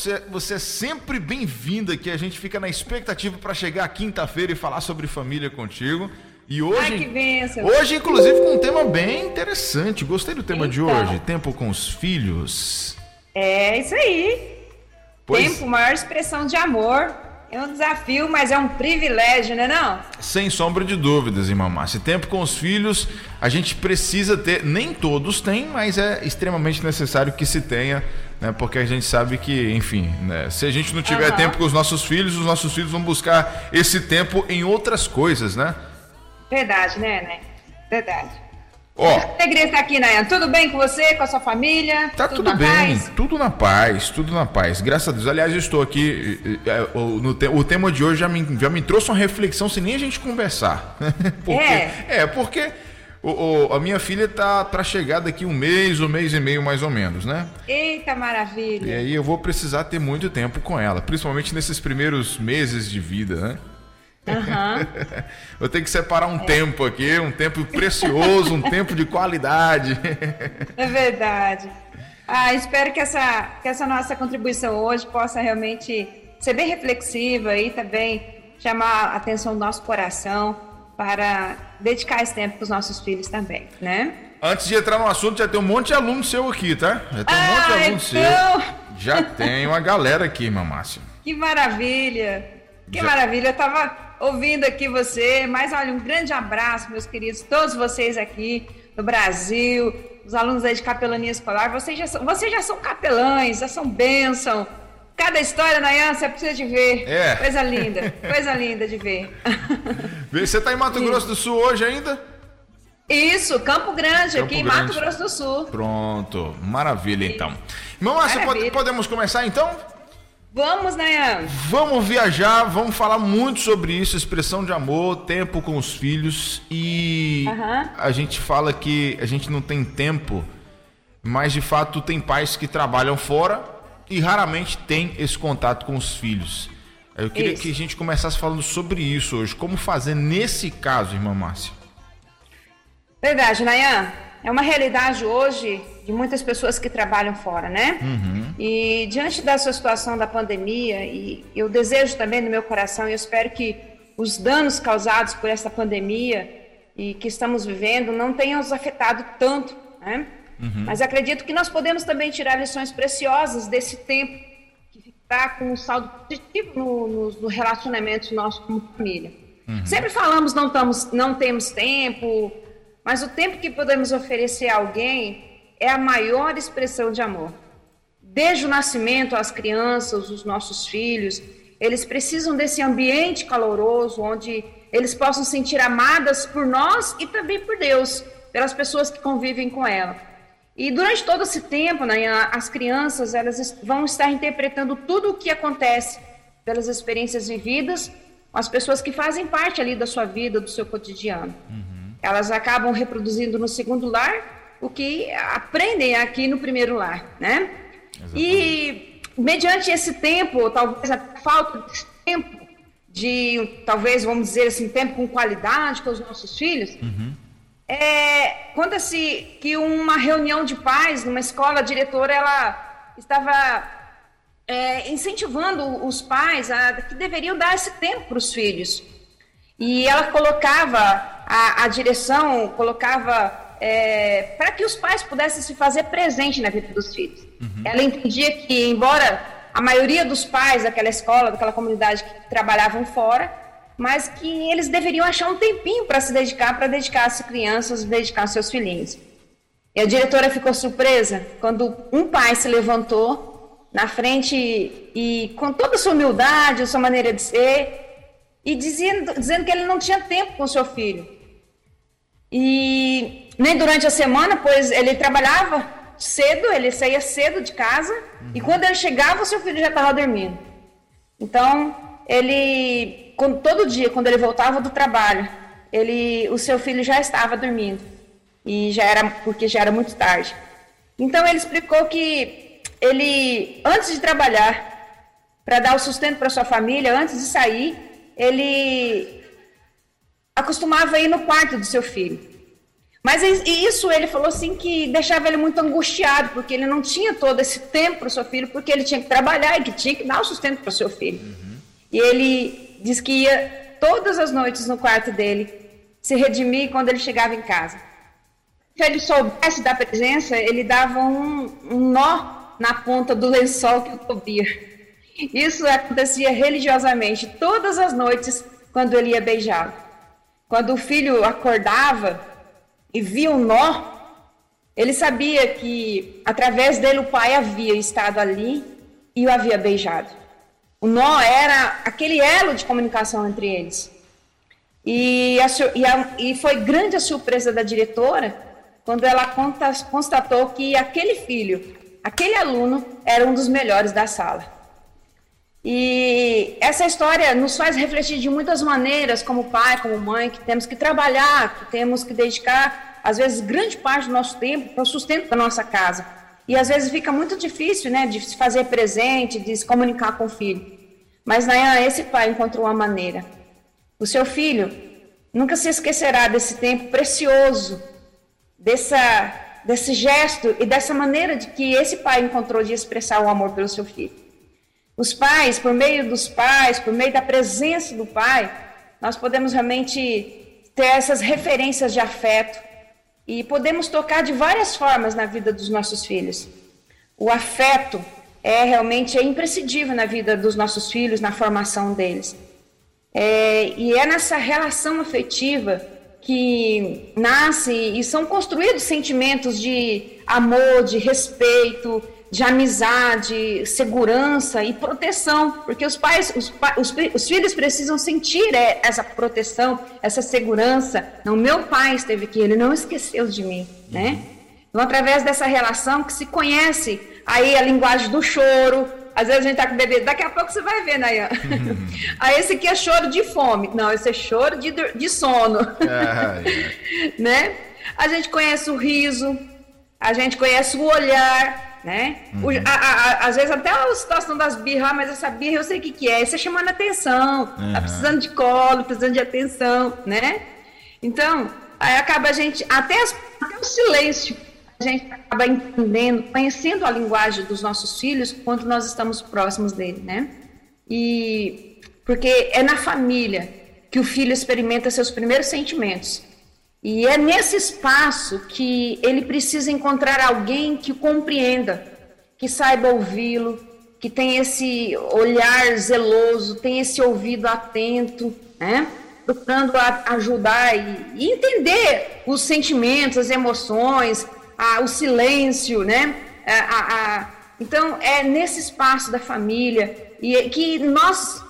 Você, você é sempre bem-vinda aqui. A gente fica na expectativa para chegar quinta-feira e falar sobre família contigo. E hoje, Ai, que hoje, inclusive, com um tema bem interessante. Gostei do tema de Então. hoje. Tempo com os filhos. É isso aí. Pois- Tempo, maior expressão de amor. É um desafio, mas é um privilégio, né não? Sem sombra de dúvidas, irmã Márcia. Tempo com os filhos, a gente precisa ter. Nem todos têm, mas é extremamente necessário que se tenha, né? Porque a gente sabe que, enfim, né? se a gente não tiver Aham. tempo com os nossos filhos, os nossos filhos vão buscar esse tempo em outras coisas, né? Verdade, né, né? Verdade. Ó, A igreja tá aqui, Nayan. Tudo bem com você, com a sua família? Tá tudo, na bem, paz? tudo na paz, tudo na paz. Graças a Deus. Aliás, eu estou aqui. eh, eh, o- no te- o tema de hoje já me, já me trouxe uma reflexão sem nem a gente conversar. porque, É? é, porque o- o- a minha filha tá para chegar daqui um mês, um mês e meio mais ou menos, né? Eita E maravilha. aí eu vou precisar ter muito tempo com ela, principalmente nesses primeiros meses de vida, né? Aham. Eu tenho que separar um tempo aqui, um tempo precioso, um tempo de qualidade. É verdade. Ah, espero que essa, que essa nossa contribuição hoje possa realmente ser bem reflexiva e também chamar a atenção do nosso coração para dedicar esse tempo para os nossos filhos também, né? Antes de entrar no assunto, já tem um monte de aluno seu aqui, tá? Já tem um monte de Ah, aluno então- seu. Já tem uma galera aqui, irmã Márcia. Que maravilha! Que Já- maravilha! Eu estava ouvindo aqui você, mas olha, um grande abraço, meus queridos, todos vocês aqui no Brasil, os alunos aí de capelania escolar, vocês já são, vocês já são capelães, já são bênção. Cada história, Nayan, você precisa de ver. É. Coisa linda, coisa linda de ver. Você tá em Mato Grosso do Sul hoje ainda? Isso, Campo Grande, Campo aqui em. Mato Grosso do Sul. Pronto, maravilha então. Maravilha. podemos começar então? Vamos, Nayan. Vamos viajar, vamos falar muito sobre isso, expressão de amor, tempo com os filhos e Aham. a gente fala que a gente não tem tempo, mas de fato tem pais que trabalham fora e raramente tem esse contato com os filhos. Eu queria Isso. que a gente começasse falando sobre isso hoje, como fazer nesse caso, irmã Márcia. Verdade, Nayan. É uma realidade hoje de muitas pessoas que trabalham fora, né? E diante dessa situação da pandemia, e eu desejo também no meu coração, e eu espero que os danos causados por essa pandemia e que estamos vivendo não tenham nos afetado tanto, né? Mas acredito que nós podemos também tirar lições preciosas desse tempo que ficar com um saldo positivo no, no, no relacionamento nosso como família. Sempre falamos não, tamos, não temos tempo, mas o tempo que podemos oferecer a alguém é a maior expressão de amor. Desde o nascimento, as crianças, os nossos filhos, eles precisam desse ambiente caloroso, onde eles possam sentir amadas por nós e também por Deus, pelas pessoas que convivem com ela. E durante todo esse tempo, Nayan, as crianças elas vão estar interpretando tudo o que acontece pelas experiências vividas com as pessoas que fazem parte ali da sua vida, do seu cotidiano. Elas acabam reproduzindo no segundo lar o que aprendem aqui no primeiro lar, né? E mediante esse tempo, talvez a falta de tempo, de talvez vamos dizer assim, tempo com qualidade com os nossos filhos, é, conta-se que uma reunião de pais numa escola, a diretora ela estava é, incentivando os pais a que deveriam dar esse tempo para os filhos. E ela colocava, a, a direção colocava é, para que os pais pudessem se fazer presente na vida dos filhos. Ela entendia que, embora a maioria dos pais daquela escola, daquela comunidade que trabalhavam fora, mas que eles deveriam achar um tempinho para se dedicar, para dedicar às crianças, dedicar aos seus filhinhos. E a diretora ficou surpresa quando um pai se levantou na frente e, com toda a sua humildade, a sua maneira de ser, e dizendo, dizendo que ele não tinha tempo com seu filho. E nem durante a semana, pois ele trabalhava cedo, ele saía cedo de casa, e quando ele chegava, o seu filho já estava dormindo. Então, ele, quando- todo dia, quando ele voltava do trabalho, ele, o seu filho já estava dormindo, e já era, porque já era muito tarde. Então, ele explicou que ele, antes de trabalhar, para dar o sustento para sua família, antes de sair, ele acostumava ir no quarto do seu filho. Mas isso ele falou assim que deixava ele muito angustiado, porque ele não tinha todo esse tempo para o seu filho, porque ele tinha que trabalhar e que tinha que dar o sustento para o seu filho. Uhum. E ele diz que ia todas as noites no quarto dele se redimir quando ele chegava em casa. Se ele soubesse da presença, ele dava um, um nó na ponta do lençol que o cobria. Isso acontecia religiosamente todas as noites quando ele ia beijá-lo. Quando o filho acordava e via o nó, ele sabia que através dele o pai havia estado ali e o havia beijado. O nó era aquele elo de comunicação entre eles. E, a, e, a, e foi grande a surpresa da diretora quando ela constatou que aquele filho, aquele aluno, era um dos melhores da sala. E essa história nos faz refletir de muitas maneiras, como pai, como mãe, que temos que trabalhar, que temos que dedicar, às vezes, grande parte do nosso tempo para o sustento da nossa casa. E às vezes fica muito difícil, né, de se fazer presente, de se comunicar com o filho. Mas, Nayan, esse pai encontrou uma maneira. O seu filho nunca se esquecerá desse tempo precioso, dessa, desse gesto e dessa maneira de que esse pai encontrou de expressar o amor pelo seu filho. Os pais, por meio dos pais, por meio da presença do pai, nós podemos realmente ter essas referências de afeto e podemos tocar de várias formas na vida dos nossos filhos. O afeto é realmente é imprescindível na vida dos nossos filhos, na formação deles. É, e é nessa relação afetiva que nasce e são construídos sentimentos de amor, de respeito, de amizade, segurança e proteção, porque os pais, os, os, os, filhos precisam sentir é, essa proteção, essa segurança. Não, meu pai esteve aqui, ele não esqueceu de mim, né? Então, através dessa relação que se conhece aí a linguagem do choro, às vezes a gente tá com o bebê, daqui a pouco você vai ver, Nayan. Uhum. Aí esse aqui é choro de fome. Não, esse é choro de, de sono. Ah, é. né? A gente conhece o riso, a gente conhece o olhar, né? Uhum. O, a, a, às vezes até a situação das birras, ah, mas essa birra eu sei o que, que é. Isso é chamando atenção, tá uhum. tá precisando de colo, precisando de atenção, né? Então, aí acaba a gente, até, as, até o silêncio, a gente acaba entendendo, conhecendo a linguagem dos nossos filhos quando nós estamos próximos dele, né? E porque é na família que o filho experimenta seus primeiros sentimentos. E é nesse espaço que ele precisa encontrar alguém que o compreenda, que saiba ouvi-lo, que tenha esse olhar zeloso, tenha esse ouvido atento, né? procurando ajudar e, entender os sentimentos, as emoções, a, o silêncio, né? A, a, então é nesse espaço da família e que nós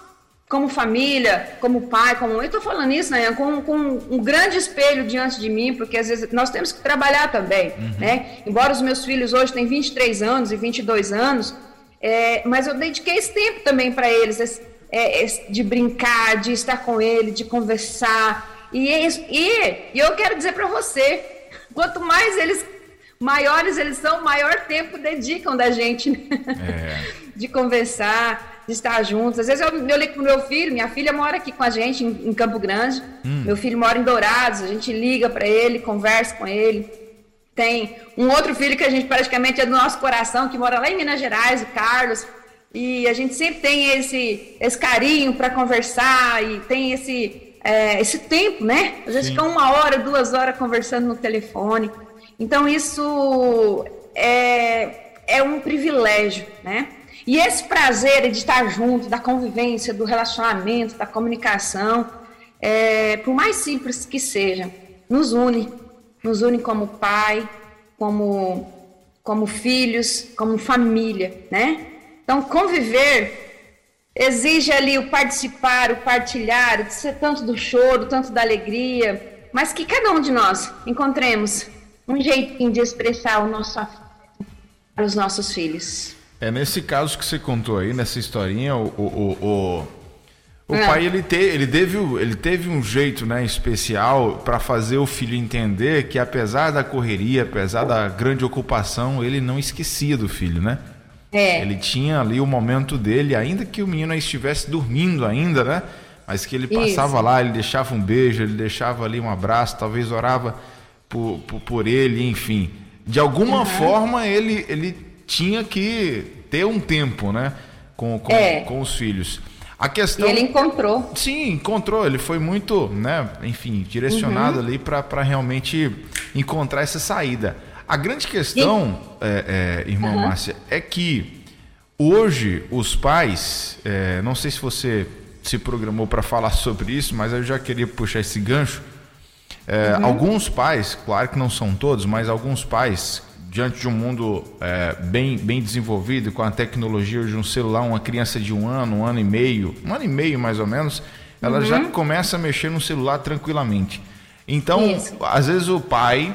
como família, como pai, como eu estou falando isso, né, com, com, um grande espelho diante de mim, porque às vezes nós temos que trabalhar também, uhum. né? Embora os meus filhos hoje têm 23 anos e 22 anos, é, mas eu dediquei esse tempo também para eles, esse, é, esse, de brincar, de estar com ele, de conversar. E, é e, e eu quero dizer para você, quanto mais eles maiores eles são, maior tempo dedicam da gente né? é. de conversar de estar juntos. Às vezes eu, eu ligo pro meu filho, minha filha mora aqui com a gente em, em Campo Grande, hum. meu filho mora em Dourados, a gente liga para ele, conversa com ele. Tem um outro filho que a gente praticamente é do nosso coração, que mora lá em Minas Gerais, o Carlos. E a gente sempre tem esse, esse carinho para conversar e tem esse, é, esse tempo, né? Às vezes fica uma hora, duas horas conversando no telefone. Então isso é, é um privilégio, né? E esse prazer de estar junto, da convivência, do relacionamento, da comunicação, é, por mais simples que seja, nos une, nos une como pai, como, como filhos, como família, né? Então, conviver exige ali o participar, o partilhar, de ser tanto do choro, tanto da alegria, mas que cada um de nós encontremos um jeitinho de expressar o nosso afeto para os nossos filhos. É nesse caso que você contou aí, nessa historinha, o, o, o, o é. pai ele, te, ele, teve, ele teve um jeito né, especial para fazer o filho entender que apesar da correria, apesar da grande ocupação, ele não esquecia do filho, né? É. Ele tinha ali o momento dele, ainda que o menino estivesse dormindo ainda, né? Mas que ele passava Isso. lá, ele deixava um beijo, ele deixava ali um abraço, talvez orava por, por, por ele, enfim. De alguma uhum. forma ele, ele tinha que ter um tempo, né? Com, com, é. com os filhos. A questão. E ele encontrou. Sim, encontrou. Ele foi muito, né? Enfim, direcionado uhum. ali para realmente encontrar essa saída. A grande questão, e... é, é, irmã uhum. Márcia, é que hoje os pais, é, não sei se você se programou para falar sobre isso, mas eu já queria puxar esse gancho. É, uhum. Alguns pais, claro que não são todos, mas alguns pais, diante de um mundo é, bem, bem desenvolvido, com a tecnologia de um celular, uma criança de um ano, um ano e meio, um ano e meio mais ou menos, ela uhum. já começa a mexer no celular tranquilamente. Então, Isso. às vezes o pai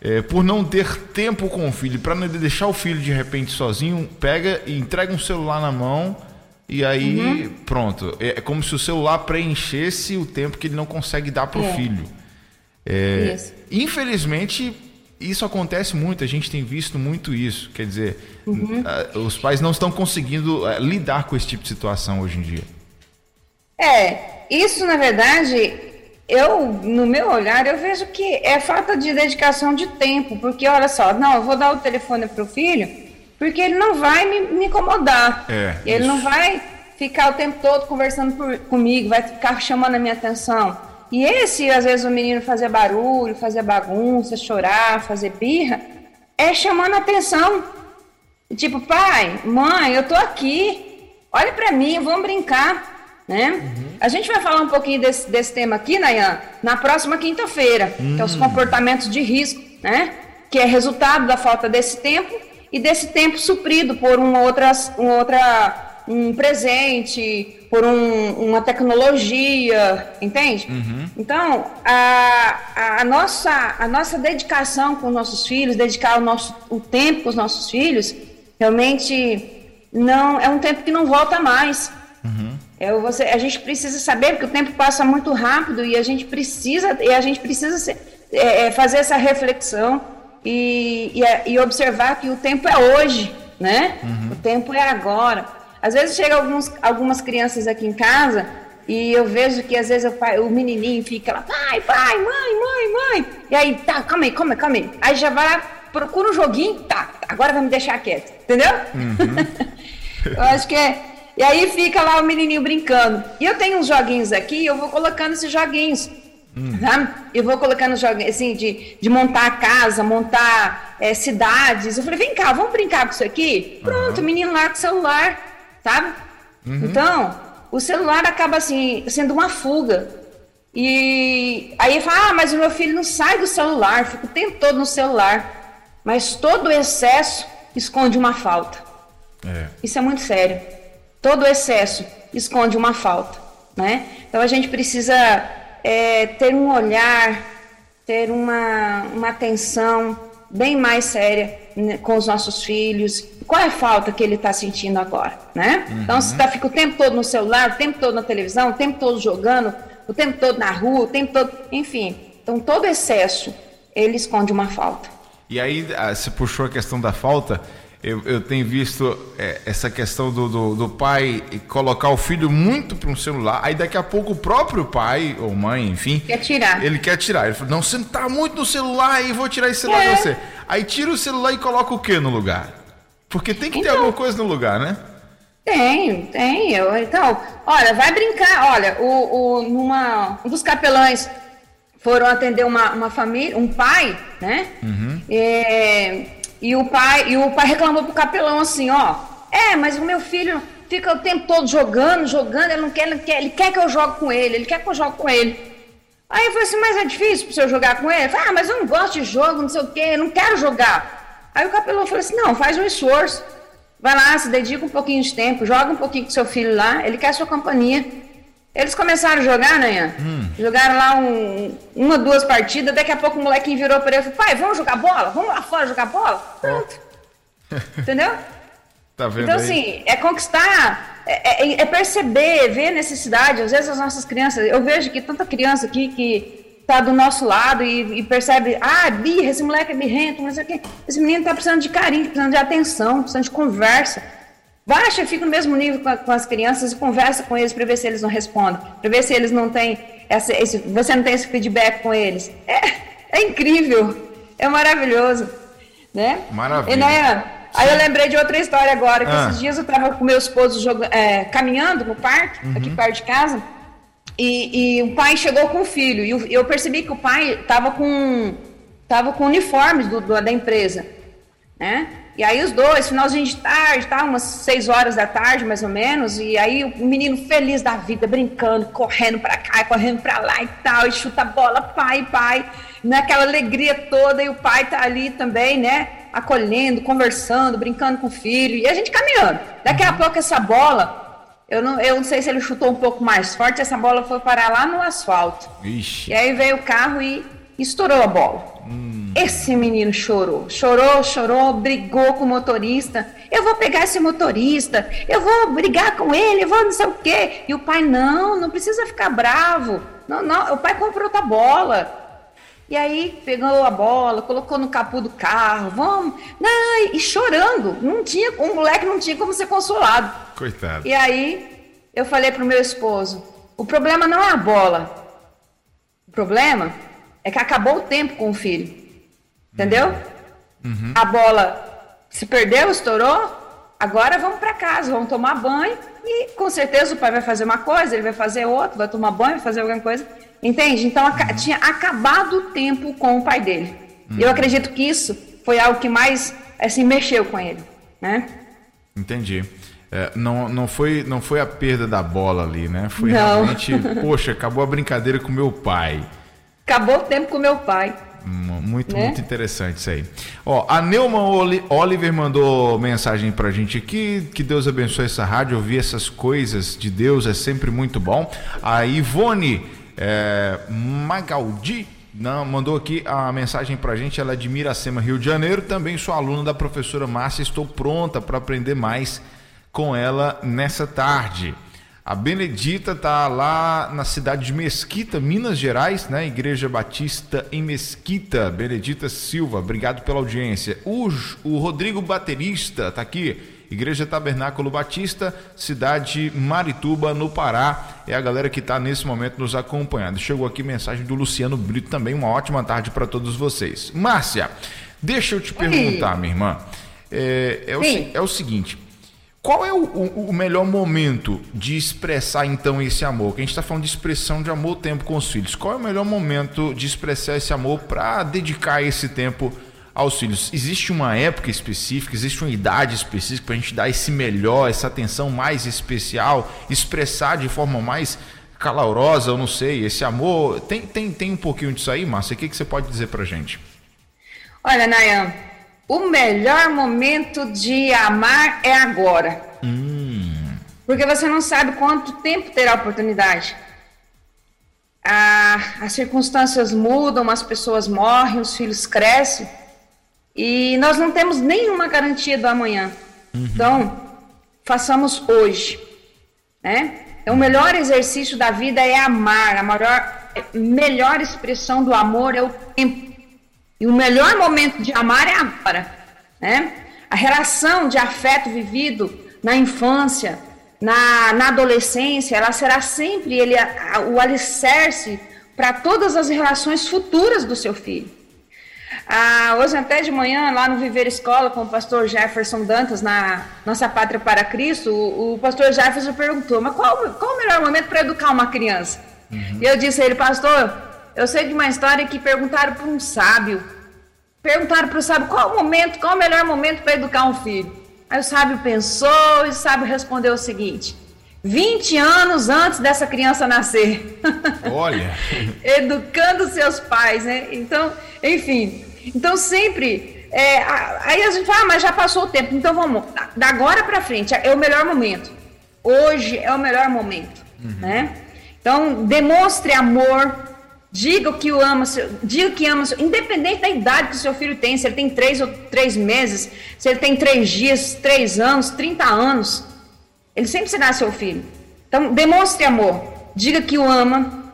é, por não ter tempo com o filho, para não deixar o filho de repente sozinho, pega e entrega um celular na mão e aí uhum. pronto. É, é, como se o celular preenchesse o tempo que ele não consegue dar para o é. filho. É, isso. Infelizmente, isso acontece muito, a gente tem visto muito isso. Quer dizer, uhum. os pais não estão conseguindo é, lidar com esse tipo de situação hoje em dia. É, isso na verdade eu, no meu olhar, eu vejo que é falta de dedicação de tempo, porque olha só, não, eu vou dar o telefone para o filho, porque ele não vai me, me incomodar. É, ele isso. não vai ficar o tempo todo conversando por, comigo, vai ficar chamando a minha atenção. E esse, às vezes, o menino fazer barulho, fazer bagunça, chorar, fazer birra, é chamando a atenção. Tipo, pai, mãe, eu tô aqui, olha para mim, vamos brincar né? Uhum. A gente vai falar um pouquinho desse, desse tema aqui, Nayan, na próxima quinta-feira, uhum. que é os hum. comportamentos de risco, né? Que é resultado da falta desse tempo e desse tempo suprido por uma outra, uma outra um presente, por um, uma tecnologia, entende? Uhum. Então, a, a, nossa, a nossa dedicação com os nossos filhos, dedicar o, nosso, o tempo com os nossos filhos, realmente não é um tempo que não volta mais. Uhum. É, você, a gente precisa saber que o tempo passa muito rápido e a gente precisa e a gente precisa ser, é, é, fazer essa reflexão e, e, e, observar que o tempo é hoje, né? Uhum. O tempo é agora. Às vezes chega alguns, algumas crianças aqui em casa e eu vejo que às vezes o, pai, o menininho fica lá, pai, pai, mãe, mãe, mãe. E aí, tá, calma aí, calma aí, calma aí. Aí já vai lá, procura um joguinho, tá, agora vai me deixar quieto, entendeu? Uhum. eu acho que é e aí fica lá o menininho brincando. E eu tenho uns joguinhos aqui, eu vou colocando esses joguinhos. Hum. Tá? Eu vou colocando joguinhos assim, de, de montar casa, montar é, cidades. Eu falei, vem cá, vamos brincar com isso aqui? Pronto, uhum. o menino lá com o celular, sabe? Uhum. Então, o celular acaba assim, sendo uma fuga. E aí fala, ah, mas o meu filho não sai do celular, fica o tempo todo no celular. Mas todo excesso esconde uma falta. É. Isso é muito sério. Todo excesso esconde uma falta, né? Então a gente precisa é, ter um olhar, ter uma, uma atenção bem mais séria né, com os nossos filhos. Qual é a falta que ele está sentindo agora, né? Uhum. Então se tá, fica o tempo todo no celular, o tempo todo na televisão, o tempo todo jogando, o tempo todo na rua, o tempo todo, enfim. Então todo excesso ele esconde uma falta. E aí você puxou a questão da falta eu, eu tenho visto é, essa questão do, do, do, pai colocar o filho muito para um celular, aí daqui a pouco o próprio pai ou mãe, enfim. Quer tirar. Ele quer tirar. Ele fala, não, você tá muito no celular e vou tirar esse celular é. de você. Aí tira o celular e coloca o que no lugar? Porque tem que então, ter alguma coisa no lugar, né? Tem, tem. Eu, então, olha, vai brincar. Olha, o, o, numa, um dos capelães foram atender uma, uma família, um pai, né? Uhum. É, e o pai, e o pai reclamou pro capelão assim, ó, é, mas o meu filho fica o tempo todo jogando, jogando, ele não quer, ele quer, ele quer que eu jogue com ele, ele quer que eu jogue com ele. Aí eu falei assim, mas é difícil pro senhor jogar com ele? Falei, ah, mas eu não gosto de jogo, não sei o quê, eu não quero jogar. Aí o capelão falou assim, não, faz um esforço. Vai lá, se dedica um pouquinho de tempo, joga um pouquinho com seu filho lá, ele quer sua companhia. Eles começaram a jogar, né? Hum. Jogaram lá um, uma, duas partidas, daqui a pouco o molequinho virou para ele e falou, pai, vamos jogar bola? Vamos lá fora jogar bola? Pronto. Entendeu? Tá vendo então, aí? assim, é conquistar, é, é, é, perceber, ver necessidade. Às vezes as nossas crianças, eu vejo que tanta criança aqui que tá do nosso lado e, e percebe, ah, birra, esse moleque é birrento, mas aqui, esse menino tá precisando de carinho, precisando de atenção, precisando de conversa. Baixa, fica no mesmo nível com, a, com as crianças e conversa com eles para ver se eles não respondem, para ver se eles não têm essa, esse, você não tem esse feedback com eles. É, É incrível, é maravilhoso, né? Maravilha. E, né, aí eu lembrei de outra história agora, que ah. esses dias eu estava com meu esposo jogando, é, caminhando no parque, uhum. aqui perto de casa, e, e, o pai chegou com o filho, e eu percebi que o pai estava com, tava com uniformes do, do, da empresa, né? E aí os dois, finalzinho de tarde, tá? Umas seis horas da tarde, mais ou menos. E aí o menino feliz da vida, brincando, correndo para cá, correndo para lá e tal, e chuta a bola, pai, pai, naquela alegria toda, e o pai tá ali também, né? Acolhendo, conversando, brincando com o filho, e a gente caminhando. Daqui a uhum. pouco essa bola, eu não, eu não sei se ele chutou um pouco mais forte, essa bola foi parar lá no asfalto. Ixi. E aí veio o carro e estourou a bola. Hum. Esse menino chorou, chorou, chorou, brigou com o motorista. Eu vou pegar esse motorista, eu vou brigar com ele, eu vou não sei o quê. E o pai, não, não precisa ficar bravo. Não, não, o pai comprou outra bola. E aí pegou a bola, colocou no capô do carro, vamos, não, e chorando. Não tinha, o moleque não tinha como ser consolado. Coitado. E aí eu falei pro meu esposo: o problema não é a bola. O problema é que acabou o tempo com o filho. Entendeu? Uhum. A bola se perdeu, estourou. Agora vamos para casa, vamos tomar banho e com certeza o pai vai fazer uma coisa, ele vai fazer outra, vai tomar banho, vai fazer alguma coisa. Entende? Então uhum. tinha acabado o tempo com o pai dele. Uhum. Eu acredito que isso foi algo que mais assim mexeu com ele, né? Entendi. É, não, não, foi, não foi a perda da bola ali, né? Foi não. realmente, poxa, acabou a brincadeira com meu pai. Acabou o tempo com meu pai. Muito, né? muito interessante isso aí. Ó, a Neuma Oliver mandou mensagem pra gente aqui. Que Deus abençoe essa rádio. Ouvir essas coisas de Deus é sempre muito bom. A Ivone é, Magaldi não, mandou aqui a mensagem pra gente. Ela é de Miracema, Rio de Janeiro. Também sou aluna da professora Márcia. Estou pronta para aprender mais com ela nessa tarde. A Benedita está lá na cidade de Mesquita, Minas Gerais, né? Igreja Batista em Mesquita. Benedita Silva, obrigado pela audiência. O, o Rodrigo Baterista está aqui. Igreja Tabernáculo Batista, cidade Marituba, no Pará. É a galera que está nesse momento nos acompanhando. Chegou aqui mensagem do Luciano Brito também. Uma ótima tarde para todos vocês. Márcia, deixa eu te perguntar, minha irmã. É, é, o, é o seguinte: qual é o, o, o, melhor momento de expressar então esse amor? Que a gente está falando de expressão de amor tempo com os filhos. Qual é o melhor momento de expressar esse amor para dedicar esse tempo aos filhos? Existe uma época específica, existe uma idade específica para a gente dar esse melhor, essa atenção mais especial, expressar de forma mais calorosa, eu não sei, esse amor. Tem, tem, tem um pouquinho disso aí, Márcia? O que, que você pode dizer para gente? Olha, Nayan, o melhor momento de amar é agora. Hum. Porque você não sabe quanto tempo terá a oportunidade. as circunstâncias mudam, as pessoas morrem, os filhos crescem. E nós não temos nenhuma garantia do amanhã. Uhum. Então, façamos hoje. Né? Então, o melhor exercício da vida é amar. A maior, melhor expressão do amor é o tempo. E o melhor momento de amar é agora, né? A relação de afeto vivido na infância, na, na adolescência, ela será sempre ele, a, o alicerce para todas as relações futuras do seu filho. Ah, hoje até de manhã, lá no Viver Escola, com o pastor Jefferson Dantas, na Nossa Pátria para Cristo, o, o pastor Jefferson perguntou, mas qual, qual o melhor momento para educar uma criança? Uhum. E eu disse a ele, pastor, eu sei de uma história que perguntaram para um sábio Perguntaram para o sábio qual o momento, qual o melhor momento para educar um filho. Aí o sábio pensou e o sábio respondeu o seguinte: 20 anos antes dessa criança nascer. Olha! Educando seus pais, né? Então, enfim. Então, sempre. É, aí a gente fala, ah, mas já passou o tempo. Então, vamos. Da agora para frente é o melhor momento. Hoje é o melhor momento, uhum. né? Então, demonstre amor, Diga que o ama, diga que ama, independente da idade que o seu filho tem, se ele tem três ou três meses, se ele tem três dias, três anos, trinta anos, ele sempre será seu filho. Então, demonstre amor, diga que o ama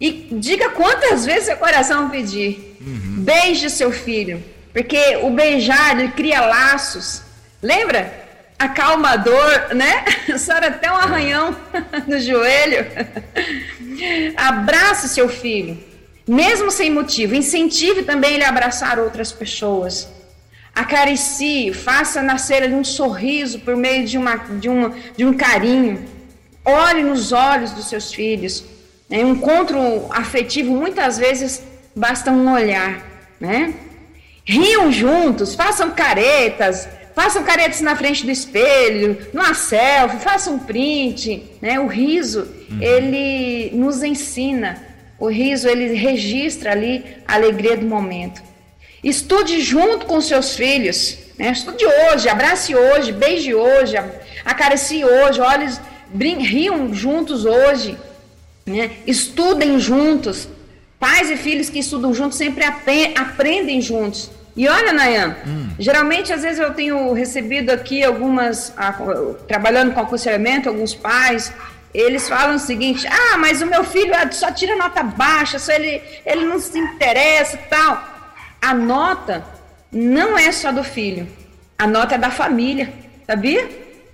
e diga quantas vezes seu coração pedir. Uhum. Beije seu filho, porque o beijar ele cria laços. Lembra? Acalmador, né? Sara até um arranhão no joelho. Abrace seu filho. mesmo sem motivo. Incentive também ele a abraçar outras pessoas. Acaricie, faça nascer ali um sorriso por meio de, uma, de, uma, de um carinho. Olhe nos olhos dos seus filhos. Né? Um encontro afetivo, muitas vezes, basta um olhar. Né? Riam juntos, façam caretas, façam caretas na frente do espelho, numa selfie, façam um print. Né? O riso, uhum. ele nos ensina. O riso, ele registra ali a alegria do momento. Estude junto com seus filhos. Né? Estude hoje, abrace hoje, beije hoje, acaricie hoje, olhos, riam juntos hoje. Né? Estudem juntos. Pais e filhos que estudam juntos sempre aprendem juntos. E olha, Nayan, hum. geralmente às vezes eu tenho recebido aqui algumas, trabalhando com aconselhamento, alguns pais, eles falam o seguinte: ah, mas o meu filho só tira nota baixa, só ele, ele não se interessa tal a nota não é só do filho, a nota é da família, sabia?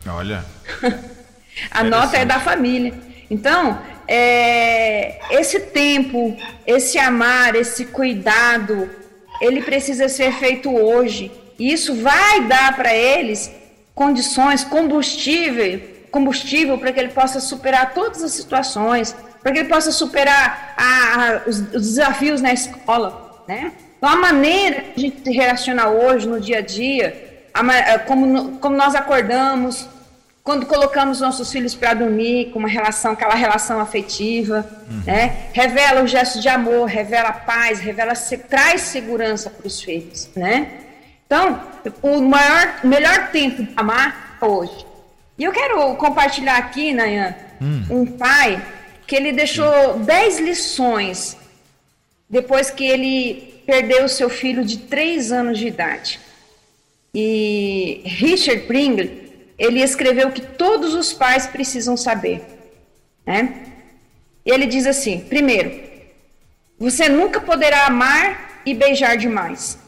Olha. a nota é da família. Então, é, esse tempo, esse amar, esse cuidado, ele precisa ser feito hoje. E isso vai dar para eles condições, combustível, combustível para que ele possa superar todas as situações, para que ele possa superar a, a, os, os desafios na escola, né? Então, a maneira que a gente se relaciona hoje, no dia a dia, a, como, como nós acordamos, quando colocamos nossos filhos para dormir, com uma relação, aquela relação afetiva, uhum. né? Revela o gesto de amor, revela paz, revela, traz segurança para os filhos, né? Então, o maior, melhor tempo de amar é hoje. E eu quero compartilhar aqui, Nayan, hum. um pai que ele deixou 10 lições depois que ele perdeu seu filho de três anos de idade. E Richard Pringle, ele escreveu que todos os pais precisam saber. Né? E ele diz assim: primeiro, você nunca poderá amar e beijar demais.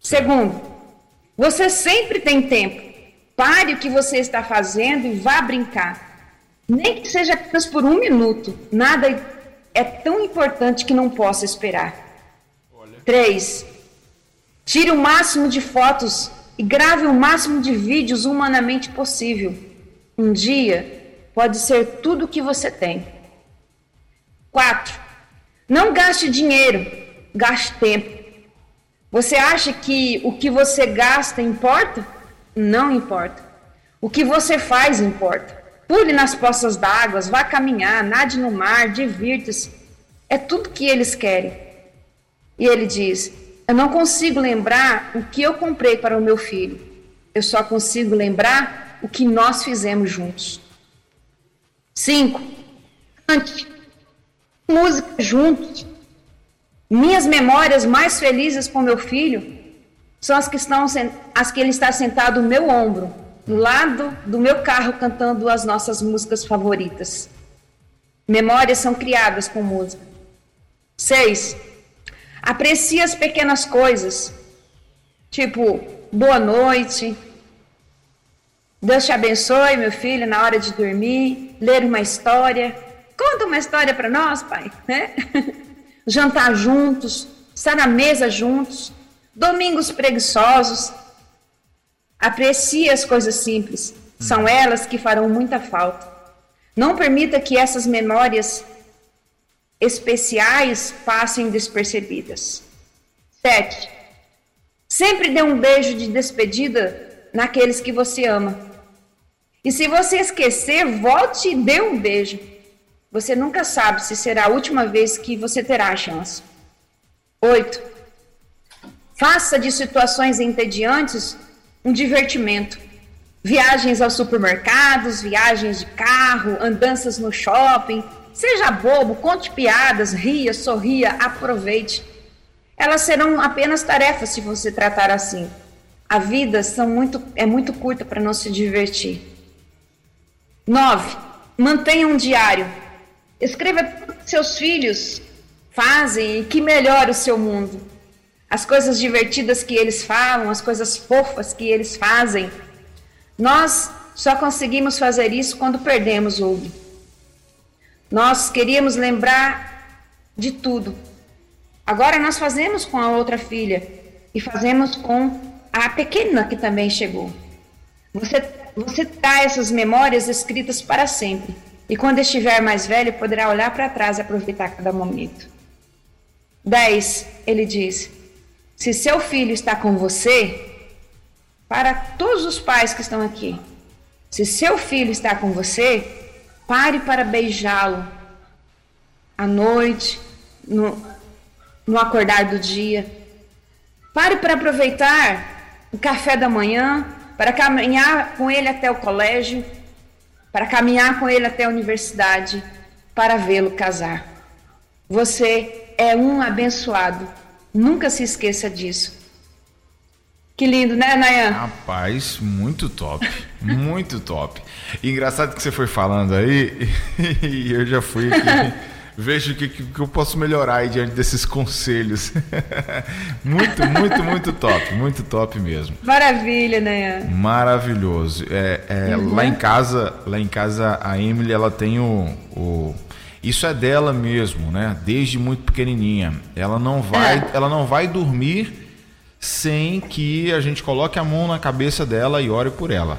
Segundo, você sempre tem tempo. Pare o que você está fazendo e vá brincar. Nem que seja apenas por um minuto. Nada é tão importante que não posso esperar. Olha. Três, tire o máximo de fotos e grave o máximo de vídeos humanamente possível. Um dia pode ser tudo o que você tem. Quatro, não gaste dinheiro, gaste tempo. Você acha que o que você gasta importa? Não importa. O que você faz importa. Pule nas poças d'água, vá caminhar, nade no mar, divirta-se. É tudo que eles querem. E ele diz: Eu não consigo lembrar o que eu comprei para o meu filho. Eu só consigo lembrar o que nós fizemos juntos. Cinco, cante música juntos. Minhas memórias mais felizes com meu filho são as que estão as que ele está sentado no meu ombro, do lado do meu carro cantando as nossas músicas favoritas. Memórias são criadas com música. Seis, aprecie as pequenas coisas, tipo, boa noite, Deus te abençoe, meu filho, na hora de dormir, ler uma história. Conta uma história para nós, pai, né? Jantar juntos, estar na mesa juntos, domingos preguiçosos, Aprecie as coisas simples, são elas que farão muita falta. Não permita que essas memórias especiais passem despercebidas. 7. Sempre dê um beijo de despedida naqueles que você ama. E se você esquecer, volte e dê um beijo. Você nunca sabe se será a última vez que você terá a chance. 8. Faça de situações entediantes um divertimento. Viagens aos supermercados, viagens de carro, andanças no shopping. Seja bobo, conte piadas, ria, sorria, aproveite. Elas serão apenas tarefas se você tratar assim. A vida são muito, é muito curta para não se divertir. 9. Mantenha um diário. Escreva tudo que seus filhos fazem e que melhora o seu mundo as coisas divertidas que eles falam, as coisas fofas que eles fazem. Nós só conseguimos fazer isso quando perdemos o Nós queríamos lembrar de tudo. Agora nós fazemos com a outra filha e fazemos com a pequena que também chegou. Você, você traz essas memórias escritas para sempre. E quando estiver mais velho, poderá olhar para trás e aproveitar cada momento. 10. Ele diz: Se seu filho está com você, para todos os pais que estão aqui, se seu filho está com você, pare para beijá-lo à noite, no, no acordar do dia. Pare para aproveitar o café da manhã, para caminhar com ele até o colégio, para caminhar com ele até a universidade, para vê-lo casar. Você é um abençoado. Nunca se esqueça disso. Que lindo, né, Nayan? Rapaz, muito top. muito top. Engraçado que você foi falando aí, e eu já fui aqui vejo o que, que, eu posso melhorar aí diante desses conselhos. muito, muito, muito top, muito top mesmo. Maravilha, né? Maravilhoso. É, é uhum. Lá em casa, lá em casa a Emily ela tem o, o, isso é dela mesmo, né? Desde muito pequenininha. Ela não vai, é. ela não vai dormir sem que a gente coloque a mão na cabeça dela e ore por ela.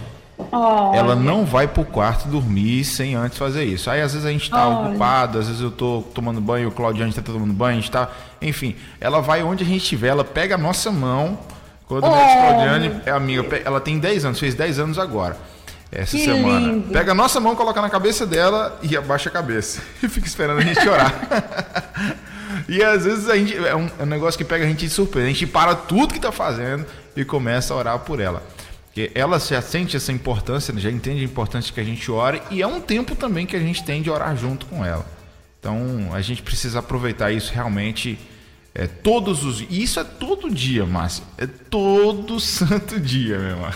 Olha. Ela não vai pro quarto dormir sem antes fazer isso. Aí às vezes a gente tá Olha. ocupado, às vezes eu tô tomando banho, o Claudiane tá tomando banho, a gente tá. Enfim, ela vai onde a gente estiver, ela pega a nossa mão. Quando a Claudiane é amiga, ela tem 10 anos, fez 10 anos agora. Essa que semana. Lindo. Pega a nossa mão, coloca na cabeça dela e abaixa a cabeça. E fica esperando a gente orar. e às vezes a gente. É um, é um negócio que pega a gente de surpresa. A gente para tudo que tá fazendo e começa a orar por ela. Porque ela já sente essa importância, já entende a importância que a gente ore e é um tempo também que a gente tem de orar junto com ela. Então a gente precisa aproveitar isso realmente é, todos os e isso é todo dia, Márcia. É todo santo dia, meu irmão.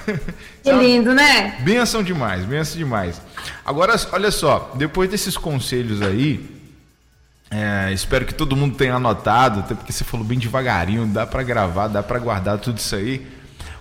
Que lindo, né? Benção demais, benção demais. Agora, olha só, depois desses conselhos aí, é, espero que todo mundo tenha anotado, até porque você falou bem devagarinho, dá para gravar, dá para guardar tudo isso aí.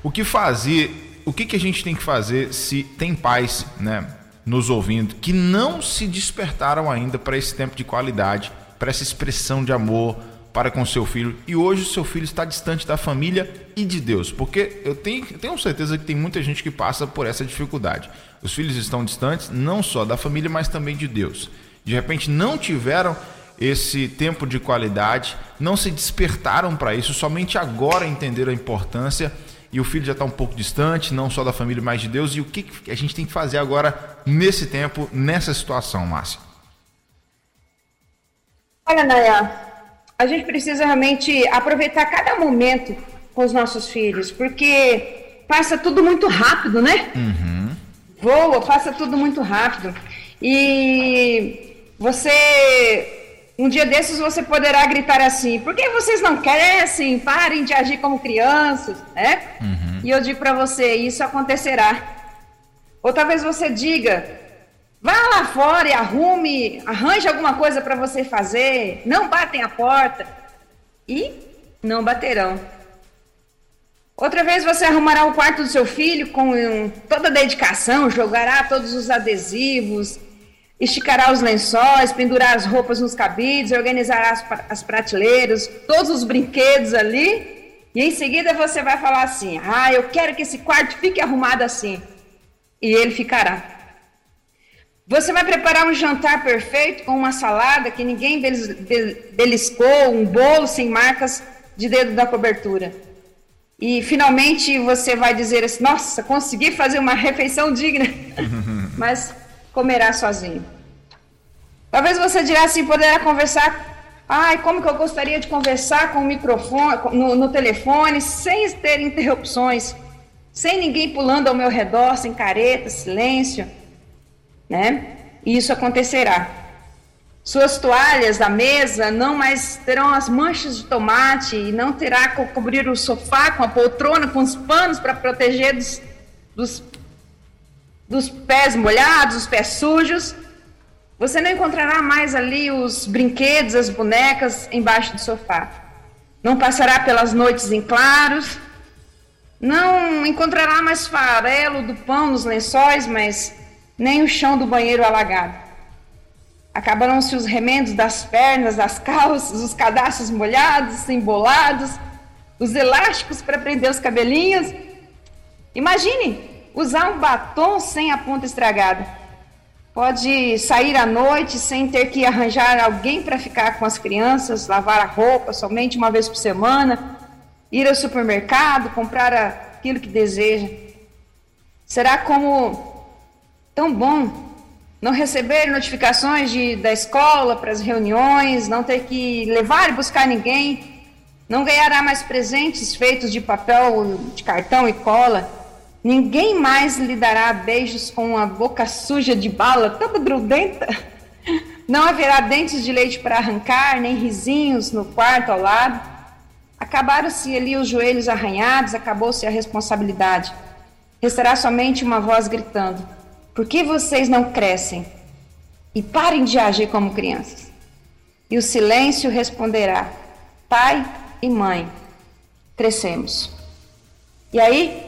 O que fazer o que, que a gente tem que fazer se tem pais né, nos ouvindo que não se despertaram ainda para esse tempo de qualidade, para essa expressão de amor para com seu filho e hoje o seu filho está distante da família e de Deus, porque eu tenho, eu tenho certeza que tem muita gente que passa por essa dificuldade. Os filhos estão distantes não só da família, mas também de Deus. De repente não tiveram esse tempo de qualidade, não se despertaram para isso, somente agora entenderam a importância e o filho já está um pouco distante, não só da família, mas de Deus. E o que a gente tem que fazer agora nesse tempo, nessa situação, Márcia? Olha, Naya, a gente precisa realmente aproveitar cada momento com os nossos filhos, porque passa tudo muito rápido, né? Uhum. Voa, passa tudo muito rápido. E você um dia desses você poderá gritar assim: por que vocês não crescem? Parem de agir como crianças, né? Uhum. E eu digo para você: isso acontecerá. Ou talvez você diga: vá lá fora e arrume, arranje alguma coisa para você fazer, não batem a porta. E não baterão. Outra vez você arrumará o quarto do seu filho com toda a dedicação, jogará todos os adesivos, esticará os lençóis, pendurar as roupas nos cabides, organizará as, as prateleiras, todos os brinquedos ali. E em seguida você vai falar assim: Ah, eu quero que esse quarto fique arrumado assim. E ele ficará. Você vai preparar um jantar perfeito com uma salada que ninguém beliscou, um bolo sem marcas de dedo da cobertura. E finalmente você vai dizer assim: Nossa, consegui fazer uma refeição digna. Mas comerá sozinho. Talvez você dirá assim, poderá conversar, ai, como que eu gostaria de conversar com o microfone, no, no telefone, sem ter interrupções, sem ninguém pulando ao meu redor, sem careta, silêncio, né? E isso acontecerá. Suas toalhas da mesa não mais terão as manchas de tomate e não terá que cobrir o sofá com a poltrona, com os panos para proteger dos, dos dos pés molhados, os pés sujos. Você não encontrará mais ali os brinquedos, as bonecas embaixo do sofá. Não passará pelas noites em claros. Não encontrará mais farelo do pão nos lençóis, mas nem o chão do banheiro alagado. Acabaram-se os remendos das pernas, das calças, os cadastros molhados, embolados, os elásticos para prender os cabelinhos. Imagine usar um batom sem a ponta estragada. Pode sair à noite sem ter que arranjar alguém para ficar com as crianças, lavar a roupa somente uma vez por semana, ir ao supermercado, comprar aquilo que deseja. Será como tão bom não receber notificações de, da escola para as reuniões, não ter que levar e buscar ninguém, não ganhará mais presentes feitos de papel, de cartão e cola. Ninguém mais lhe dará beijos com a boca suja de bala, toda grudenta. Não haverá dentes de leite para arrancar, nem risinhos no quarto ao lado. Acabaram-se ali os joelhos arranhados, acabou-se a responsabilidade. Restará somente uma voz gritando: Por que vocês não crescem? E parem de agir como crianças. E o silêncio responderá: Pai e mãe, crescemos. E aí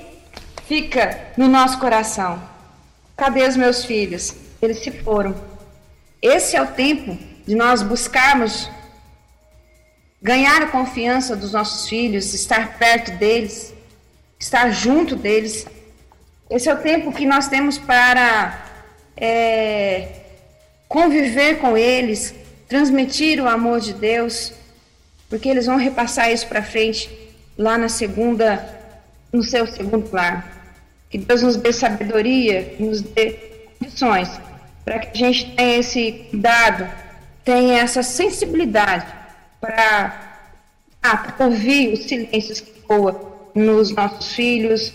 fica no nosso coração: Cadê os meus filhos? Eles se foram. Esse é o tempo de nós buscarmos ganhar a confiança dos nossos filhos, estar perto deles, estar junto deles. Esse é o tempo que nós temos para é, conviver com eles, transmitir o amor de Deus, porque eles vão repassar isso para frente lá na segunda, no seu segundo lar. Que Deus nos dê sabedoria, nos dê condições para que a gente tenha esse cuidado, tenha essa sensibilidade para ah, ouvir os silêncios que voam nos nossos filhos,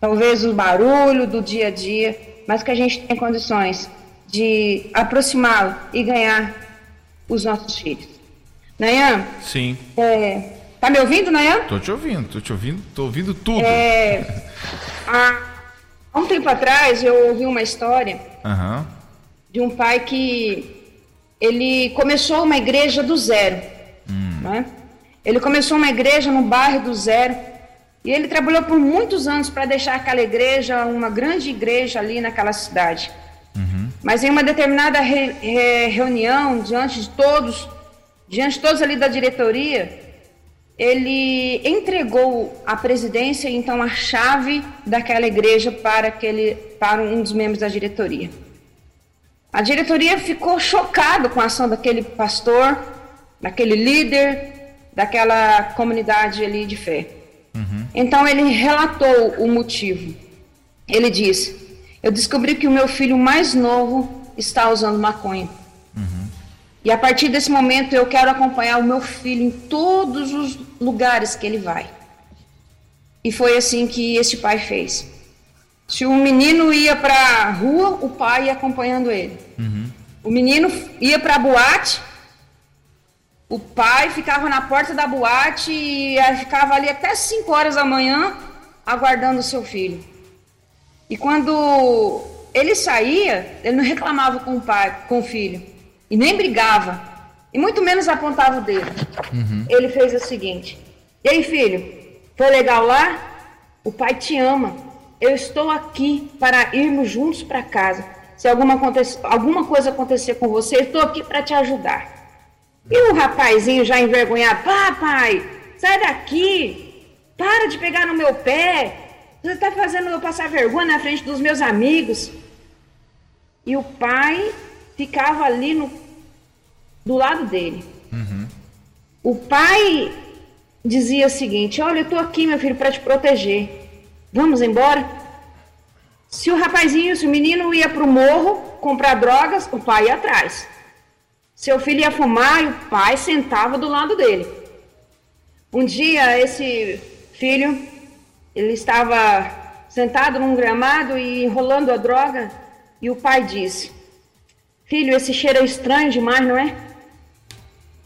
talvez o barulho do dia a dia, mas que a gente tenha condições de aproximá-lo e ganhar os nossos filhos. Nayan? Sim. É, tá me ouvindo, Nayan? Tô te ouvindo, tô te ouvindo, tô ouvindo tudo. É, há, um tempo atrás eu ouvi uma história Aham. de um pai que ele começou uma igreja do zero. Né? Ele começou uma igreja no bairro do zero e ele trabalhou por muitos anos para deixar aquela igreja uma grande igreja ali naquela cidade. Mas em uma determinada re- re- reunião, diante de todos, diante de todos ali da diretoria, ele entregou a presidência então a chave daquela igreja para, aquele, para um dos membros da diretoria. A diretoria ficou chocada com a ação daquele pastor, daquele líder, daquela comunidade ali de fé. Então ele relatou o motivo. Ele disse: Eu descobri que o meu filho mais novo está usando maconha. E a partir desse momento eu quero acompanhar o meu filho em todos os lugares que ele vai. E foi assim que esse pai fez. Se o menino ia para a rua, o pai ia acompanhando ele. O menino ia para a boate, o pai ficava na porta da boate e ficava ali até 5 horas da manhã aguardando o seu filho. E quando ele saía, ele não reclamava com o pai, com o filho, e nem brigava, e muito menos apontava o dedo. Ele fez o seguinte: E aí, filho, foi legal lá? O pai te ama. Eu estou aqui para irmos juntos para casa. Se alguma, aconte- alguma coisa acontecer com você, eu estou aqui para te ajudar. E o rapazinho já envergonhado, papai, sai daqui, para de pegar no meu pé, você está fazendo eu passar vergonha na frente dos meus amigos. E o pai ficava ali no, do lado dele. O pai dizia o seguinte: Olha, eu estou aqui, meu filho, para te proteger. Vamos embora? Se o rapazinho, se o menino ia para o morro comprar drogas, o pai ia atrás. Seu filho ia fumar e o pai sentava do lado dele. Um dia, esse filho, ele estava sentado num gramado e enrolando a droga, e o pai disse: Filho, esse cheiro é estranho demais, não é?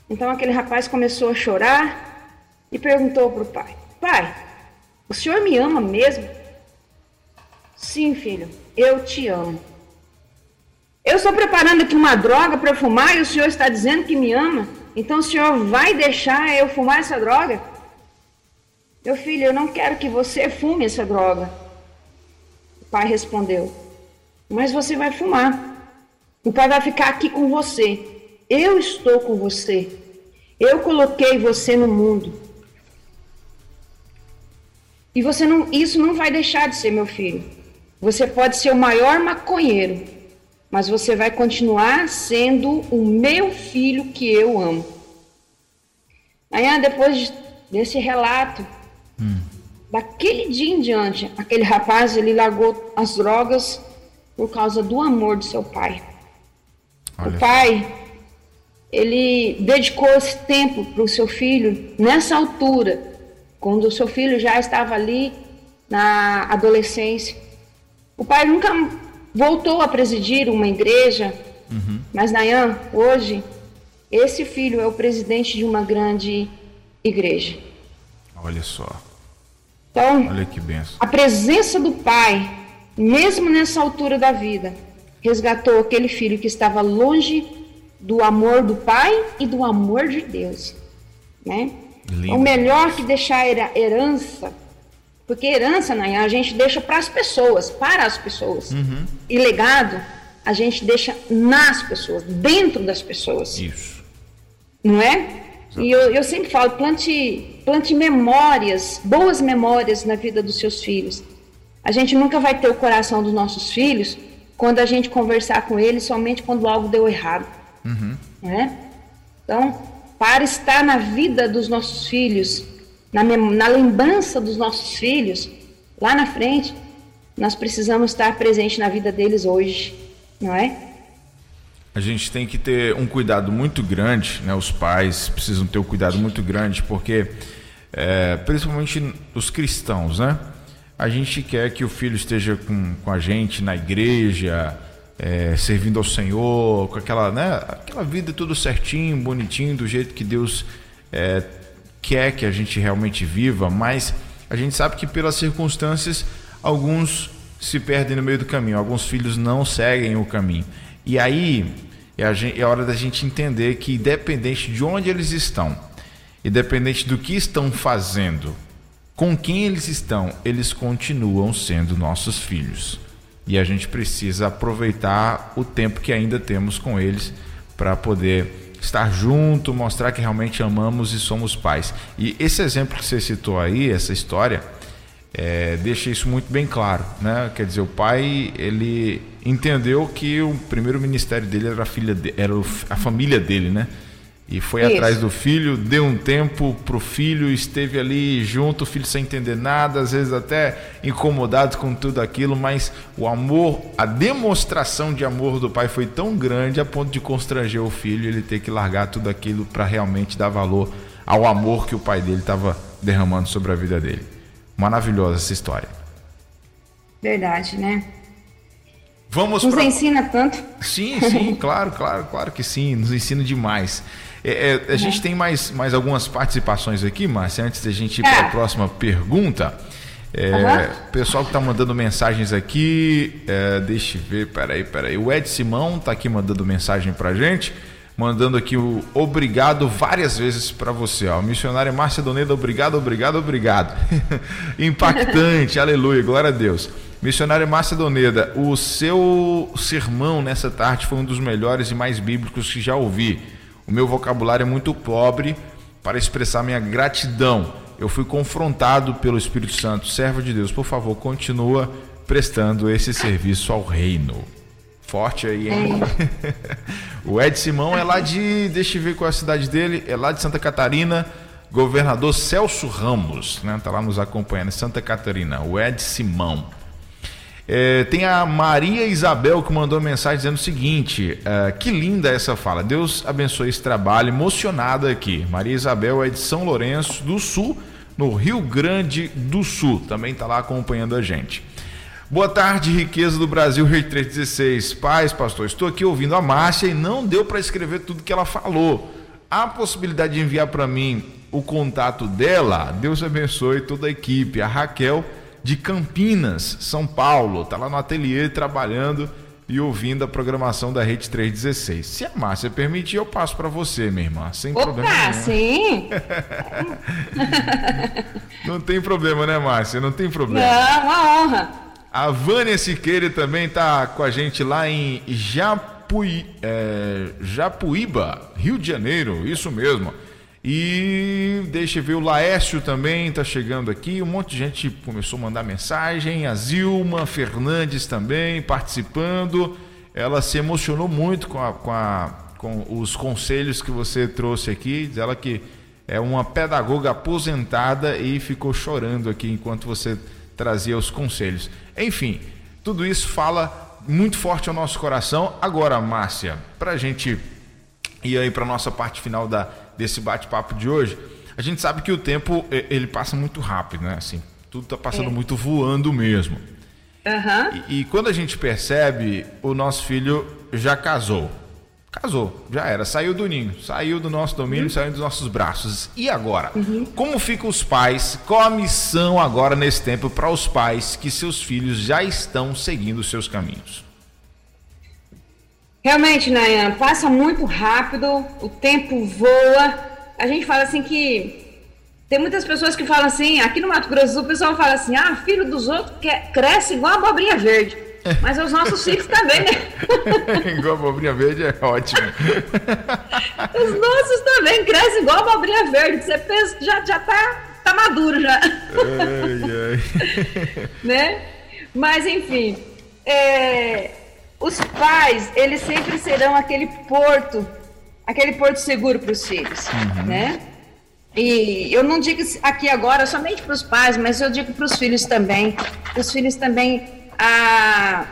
Então aquele rapaz começou a chorar e perguntou para o pai: Pai, o senhor me ama mesmo? Sim, filho, eu te amo. Eu estou preparando aqui uma droga para fumar e o senhor está dizendo que me ama? Então o senhor vai deixar eu fumar essa droga? Meu filho, eu não quero que você fume essa droga. O pai respondeu: Mas você vai fumar. O pai vai ficar aqui com você. Eu estou com você. Eu coloquei você no mundo. E você não, isso não vai deixar de ser meu filho. Você pode ser o maior maconheiro, mas você vai continuar sendo o meu filho que eu amo. Aí, depois desse relato, hum. daquele dia em diante, aquele rapaz ele largou as drogas por causa do amor do seu pai. Olha. O pai, ele dedicou esse tempo para o seu filho nessa altura quando o seu filho já estava ali na adolescência. O pai nunca voltou a presidir uma igreja, uhum. mas Nayan, hoje, esse filho é o presidente de uma grande igreja. Olha só. Então, Olha que benção. a presença do pai, mesmo nessa altura da vida, resgatou aquele filho que estava longe do amor do pai e do amor de Deus, né? Lindo. O melhor que deixar herança, porque herança, né, a gente deixa para as pessoas, para as pessoas. Uhum. E legado, a gente deixa nas pessoas, dentro das pessoas. Isso. Não é? E eu, eu sempre falo, plante, plante memórias, boas memórias na vida dos seus filhos. A gente nunca vai ter o coração dos nossos filhos quando a gente conversar com eles somente quando algo deu errado. Uhum. Né? Então, para estar na vida dos nossos filhos, na, na lembrança dos nossos filhos, lá na frente, nós precisamos estar presente na vida deles hoje, não é? A gente tem que ter um cuidado muito grande, né? Os pais precisam ter um cuidado muito grande, porque é, principalmente os cristãos, né? A gente quer que o filho esteja com, com a gente na igreja, é, servindo ao Senhor, com aquela, né, aquela vida tudo certinho, bonitinho, do jeito que Deus é, quer que a gente realmente viva, mas a gente sabe que pelas circunstâncias alguns se perdem no meio do caminho, alguns filhos não seguem o caminho. E aí é gente, é hora da gente entender que, independente de onde eles estão, independente do que estão fazendo, com quem eles estão, eles continuam sendo nossos filhos e a gente precisa aproveitar o tempo que ainda temos com eles para poder estar junto, mostrar que realmente amamos e somos pais. E esse exemplo que você citou aí, essa história, é, deixa isso muito bem claro, né? Quer dizer, o pai ele entendeu que o primeiro ministério dele era a filha, de, era a família dele, né? E foi Isso. atrás do filho, deu um tempo pro filho, esteve ali junto, o filho sem entender nada, às vezes até incomodado com tudo aquilo, mas o amor, a demonstração de amor do pai foi tão grande a ponto de constranger o filho ele ter que largar tudo aquilo para realmente dar valor ao amor que o pai dele estava derramando sobre a vida dele. Maravilhosa essa história. Verdade, né? Vamos Nos pra... ensina tanto. Sim, sim, claro, claro, claro que sim, nos ensina demais. É, é, a gente tem mais, mais algumas participações aqui, Márcia, antes da gente ir para a é. próxima pergunta. É, uhum. Pessoal que está mandando mensagens aqui, é, deixa eu ver, peraí, peraí. O Ed Simão está aqui mandando mensagem para gente, mandando aqui o obrigado várias vezes para você. Ó. Missionária Márcia Doneda, obrigado, obrigado, obrigado. Impactante, aleluia, glória a Deus. Missionária Márcia Doneda, o seu sermão nessa tarde foi um dos melhores e mais bíblicos que já ouvi. O meu vocabulário é muito pobre para expressar minha gratidão. Eu fui confrontado pelo Espírito Santo, servo de Deus. Por favor, continua prestando esse serviço ao reino. Forte aí, hein? o Ed Simão é lá de. Deixa eu ver qual é a cidade dele. É lá de Santa Catarina. Governador Celso Ramos, né? Tá lá nos acompanhando. Santa Catarina. O Ed Simão. É, tem a Maria Isabel que mandou mensagem dizendo o seguinte: é, que linda essa fala. Deus abençoe esse trabalho, emocionada aqui. Maria Isabel é de São Lourenço do Sul, no Rio Grande do Sul. Também está lá acompanhando a gente. Boa tarde, riqueza do Brasil, Rei 316. Paz, pastor, estou aqui ouvindo a Márcia e não deu para escrever tudo que ela falou. Há possibilidade de enviar para mim o contato dela? Deus abençoe toda a equipe. A Raquel de Campinas, São Paulo. Está lá no ateliê trabalhando e ouvindo a programação da Rede 316. Se a Márcia permitir, eu passo para você, minha irmã, sem Opa, problema nenhum. sim. Não tem problema, né, Márcia? Não tem problema. Não, uma honra. A Vânia Siqueira também está com a gente lá em Japuí, é, Japuíba, Rio de Janeiro, isso mesmo. E deixa eu ver, o Laércio também está chegando aqui. Um monte de gente começou a mandar mensagem. A Zilma Fernandes também participando. Ela se emocionou muito com, a, com, a, com os conselhos que você trouxe aqui. Diz ela que é uma pedagoga aposentada e ficou chorando aqui enquanto você trazia os conselhos. Enfim, tudo isso fala muito forte ao nosso coração. Agora, Márcia, para a gente ir aí para nossa parte final da, desse bate-papo de hoje, a gente sabe que o tempo ele passa muito rápido, né? Assim, tudo está passando é. muito voando mesmo. Uhum. E, e quando a gente percebe, o nosso filho já casou. Casou, já era, saiu do ninho, saiu do nosso domínio, uhum. saiu dos nossos braços. E agora? Uhum. Como ficam os pais? Qual a missão agora nesse tempo para os pais que seus filhos já estão seguindo os seus caminhos? Realmente, Nayan, passa muito rápido, o tempo voa. A gente fala assim que tem muitas pessoas que falam assim, aqui no Mato Grosso o pessoal fala assim, ah, filho dos outros cresce igual a abobrinha verde. Mas os nossos filhos também, né? igual a abobrinha verde é ótimo. os nossos também crescem igual a abobrinha verde. Você pensa que já, já tá, tá maduro já. Ai, ai. né? Mas, enfim, é, os pais, eles sempre serão aquele porto, aquele porto seguro para os filhos, uhum. né? E eu não digo aqui agora somente para os pais, mas eu digo para os filhos também. Os filhos também a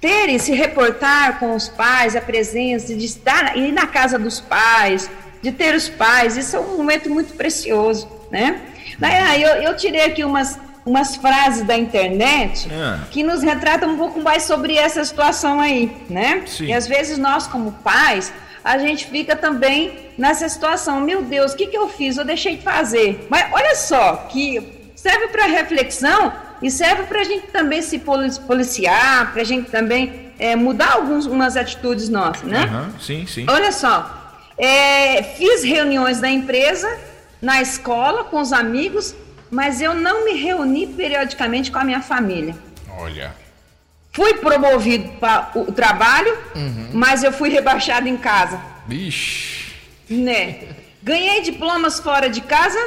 terem, se reportar com os pais, a presença, de estar ir na casa dos pais, de ter os pais, isso é um momento muito precioso, né? Daí, eu, eu tirei aqui umas, umas frases da internet é. que nos retratam um pouco mais sobre essa situação aí, né? Sim. E às vezes nós, como pais, a gente fica também nessa situação, meu Deus, o que, que eu fiz? Eu deixei de fazer. Mas olha só, que serve para reflexão e serve para a gente também se policiar, para a gente também é, mudar algumas atitudes nossas, né? Uhum, sim, sim. Olha só, é, fiz reuniões da empresa, na escola, com os amigos, mas eu não me reuni periodicamente com a minha família. Olha. Fui promovido para o trabalho, uhum. mas eu fui rebaixado em casa. Vixe. Né? Ganhei diplomas fora de casa,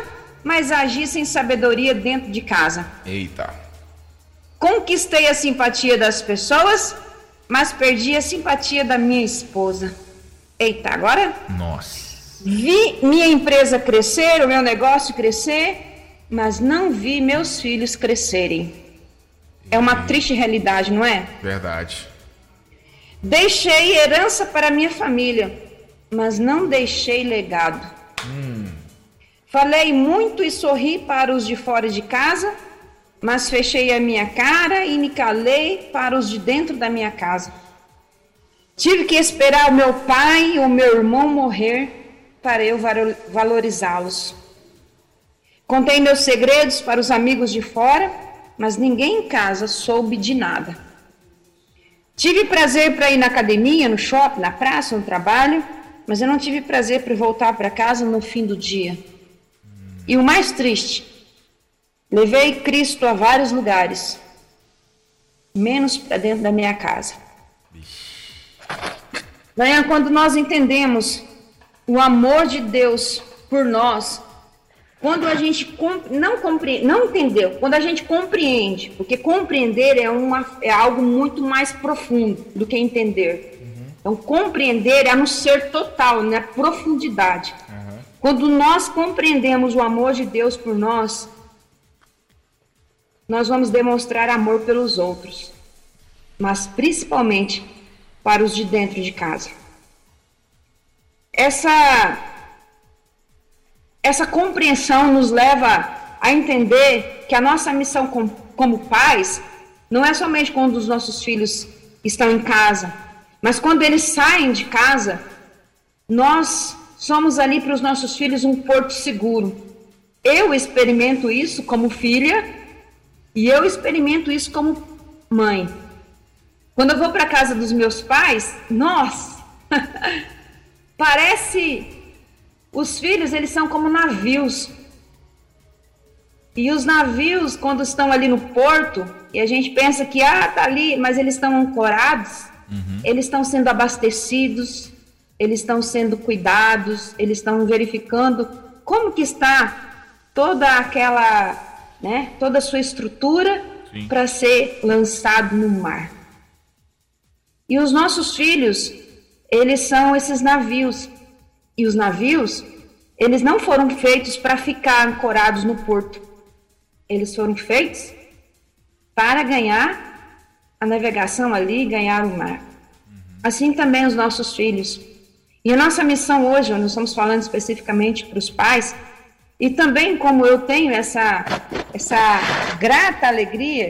mas agi sem sabedoria dentro de casa. Eita. Conquistei a simpatia das pessoas, mas perdi a simpatia da minha esposa. Eita, agora? Nossa. Vi minha empresa crescer, o meu negócio crescer, mas não vi meus filhos crescerem. É uma triste realidade, não é? Verdade. Deixei herança para minha família, mas não deixei legado. Hum. Falei muito e sorri para os de fora de casa, mas fechei a minha cara e me calei para os de dentro da minha casa. Tive que esperar o meu pai e o meu irmão morrer para eu valorizá-los. Contei meus segredos para os amigos de fora, mas ninguém em casa soube de nada. Tive prazer para ir na academia, no shopping, na praça, no trabalho, mas eu não tive prazer para voltar para casa no fim do dia. E o mais triste, levei Cristo a vários lugares, menos para dentro da minha casa. Daí, quando nós entendemos o amor de Deus por nós, quando a gente não, compre, não entendeu, quando a gente compreende, porque compreender é, uma, é algo muito mais profundo do que entender. Uhum. Então, compreender é no ser total, na profundidade. Quando nós compreendemos o amor de Deus por nós, nós vamos demonstrar amor pelos outros, mas principalmente para os de dentro de casa. Essa essa compreensão nos leva a entender que a nossa missão como, como pais não é somente quando os nossos filhos estão em casa, mas quando eles saem de casa, nós somos ali para os nossos filhos um porto seguro. Eu experimento isso como filha e eu experimento isso como mãe. Quando eu vou para casa dos meus pais, nossa, parece os filhos eles são como navios. E os navios quando estão ali no porto e a gente pensa que ah tá ali, mas eles estão ancorados, uhum. eles estão sendo abastecidos, eles estão sendo cuidados, eles estão verificando como que está toda aquela, né, toda a sua estrutura para ser lançado no mar. E os nossos filhos, eles são esses navios. E os navios, eles não foram feitos para ficar ancorados no porto. Eles foram feitos para ganhar a navegação ali, ganhar o mar. Assim também os nossos filhos. E a nossa missão hoje, nós estamos falando especificamente para os pais, e também como eu tenho essa, essa grata alegria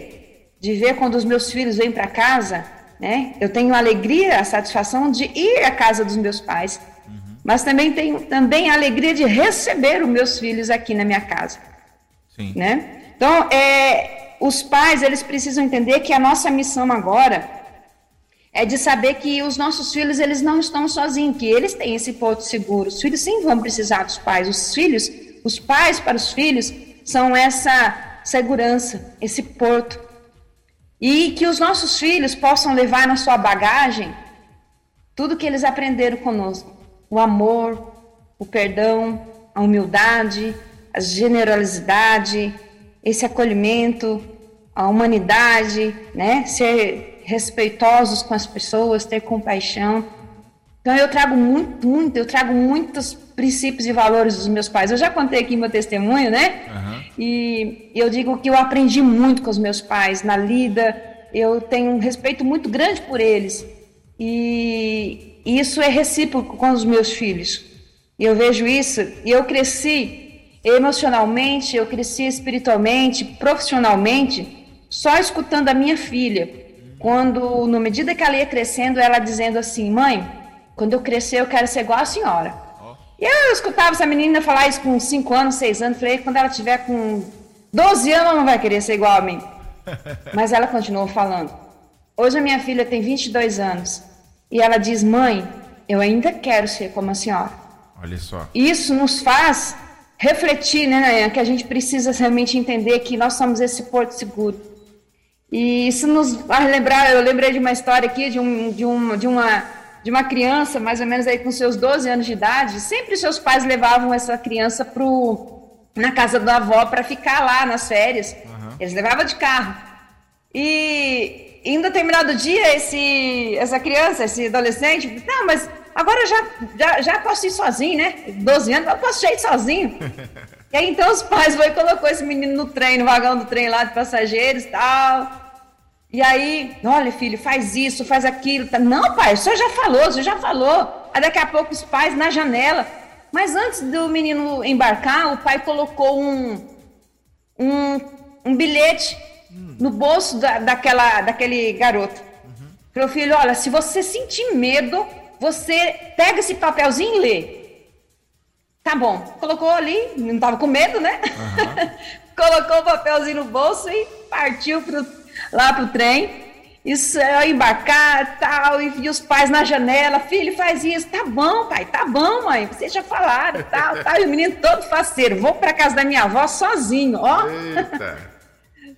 de ver quando os meus filhos vêm para casa, né? Eu tenho a alegria, a satisfação de ir à casa dos meus pais, uhum. Mas também tenho também a alegria de receber os meus filhos aqui na minha casa, Sim. né? Então, é, os pais eles precisam entender que a nossa missão agora é de saber que os nossos filhos eles não estão sozinhos, que eles têm esse ponto seguro. Os filhos sim vão precisar dos pais. Os filhos, os pais para os filhos são essa segurança, esse porto. E que os nossos filhos possam levar na sua bagagem tudo que eles aprenderam conosco: o amor, o perdão, a humildade, a generosidade, esse acolhimento, a humanidade, né? Ser respeitosos com as pessoas, ter compaixão. Então eu trago muito, muito, eu trago muitos princípios e valores dos meus pais. Eu já contei aqui meu testemunho, né? Uhum. E eu digo que eu aprendi muito com os meus pais na lida. Eu tenho um respeito muito grande por eles. E isso é recíproco com os meus filhos. E eu vejo isso e eu cresci emocionalmente, eu cresci espiritualmente, profissionalmente, só escutando a minha filha quando, na medida que ela ia crescendo, ela dizendo assim: Mãe, quando eu crescer, eu quero ser igual a senhora. Oh. E eu escutava essa menina falar isso com 5 anos, 6 anos. Falei: quando ela tiver com 12 anos, ela não vai querer ser igual a mim. Mas ela continuou falando. Hoje a minha filha tem 22 anos. E ela diz: Mãe, eu ainda quero ser como a senhora. Olha só. Isso nos faz refletir, né, Nayan, que a gente precisa realmente entender que nós somos esse porto seguro. E isso nos vai lembrar, eu lembrei de uma história aqui de, um, de, uma, de, uma, de uma criança, mais ou menos aí com seus 12 anos de idade, sempre seus pais levavam essa criança pro, na casa da avó para ficar lá nas férias. Uhum. Eles levavam de carro. E em determinado dia, esse, essa criança, esse adolescente, não, mas agora eu já, já, já posso ir sozinho, né? 12 anos, eu posso ir sozinho. E aí então os pais foi e colocou esse menino no trem, no vagão do trem lá de passageiros e tal. E aí, olha filho, faz isso, faz aquilo. Tá. Não, pai, o senhor já falou, o senhor já falou. Aí daqui a pouco os pais na janela. Mas antes do menino embarcar, o pai colocou um, um, um bilhete. No bolso da, daquela, daquele garoto. Uhum. Falou, filho, olha, se você sentir medo, você pega esse papelzinho e lê. Tá bom. Colocou ali, não tava com medo, né? Uhum. Colocou o papelzinho no bolso e partiu pro, lá pro trem. Isso é embarcar tal, e os pais na janela, filho, faz isso, tá bom, pai, tá bom, mãe, vocês já falaram, tal, tal, e o menino todo faceiro, vou para casa da minha avó sozinho, ó. Eita.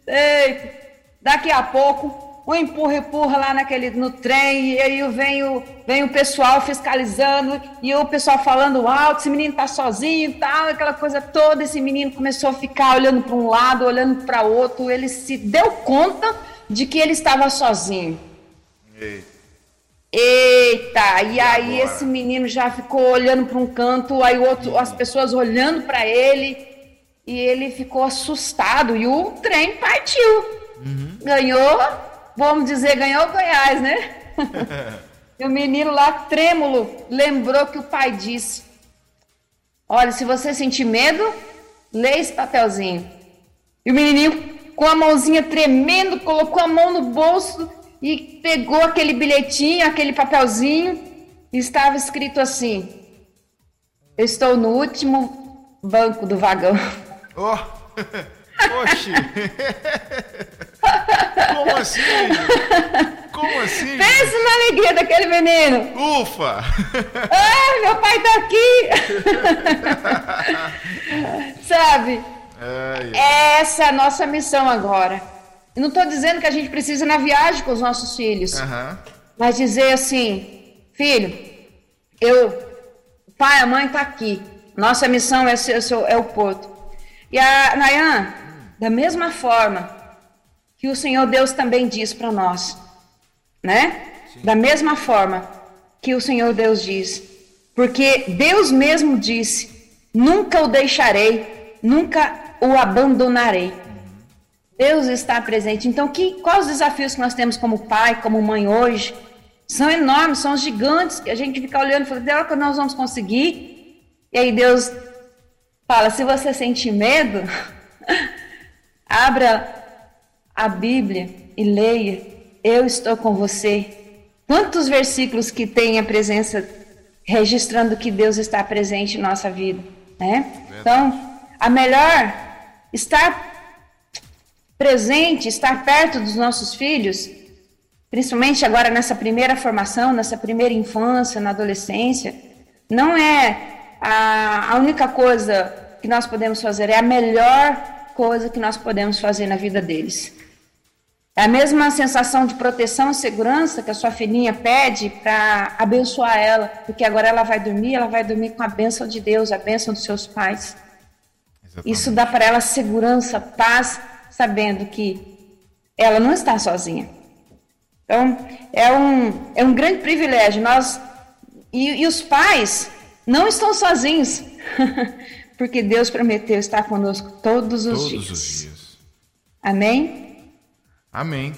Eita. Daqui a pouco, um empurra, empurra lá naquele, no trem, e aí vem o, vem o pessoal fiscalizando, e o pessoal falando alto, esse menino tá sozinho e tal, aquela coisa toda, esse menino começou a ficar olhando para um lado, olhando para outro, ele se deu conta de que ele estava sozinho. Eita, Eita e, e aí agora? esse menino já ficou olhando para um canto, aí outro, as pessoas olhando para ele, e ele ficou assustado, e o trem partiu. Uhum. Ganhou vamos dizer, ganhou Goiás, né? e o menino lá, trêmulo, lembrou que o pai disse: Olha, se você sentir medo, lê esse papelzinho. E o menininho, com a mãozinha tremendo, colocou a mão no bolso e pegou aquele bilhetinho, aquele papelzinho, e estava escrito assim: Eu estou no último banco do vagão. Oh. Oxi! Como assim? Como assim? Pensa na alegria daquele menino. Ufa! Ah, meu pai tá aqui. Sabe? Ai, ai. Essa é a nossa missão agora. Eu não estou dizendo que a gente precisa ir na viagem com os nossos filhos. Uhum. mas dizer assim, filho, eu, pai, a mãe está aqui. Nossa missão é, ser, é o porto. E a Nayan, da mesma forma que o Senhor Deus também diz para nós, né? Sim. Da mesma forma que o Senhor Deus diz, porque Deus mesmo disse: nunca o deixarei, nunca o abandonarei. Deus está presente. Então, que, quais os desafios que nós temos como pai, como mãe hoje? São enormes, são gigantes, que a gente fica olhando e fala, que nós vamos conseguir? E aí Deus fala, se você sente medo, abra a Bíblia e leia, eu estou com você. Quantos versículos que tem a presença registrando que Deus está presente em nossa vida, né? Então, a melhor estar presente, estar perto dos nossos filhos, principalmente agora nessa primeira formação, nessa primeira infância, na adolescência, não é a, a única coisa que nós podemos fazer, é a melhor coisa que nós podemos fazer na vida deles. É a mesma sensação de proteção e segurança que a sua filhinha pede para abençoar ela, porque agora ela vai dormir, ela vai dormir com a bênção de Deus, a bênção dos seus pais. Exatamente. Isso dá para ela segurança, paz, sabendo que ela não está sozinha. Então, é um, é um grande privilégio. Nós e, e os pais não estão sozinhos, porque Deus prometeu estar conosco todos os todos dias. Todos os dias. Amém? Amém.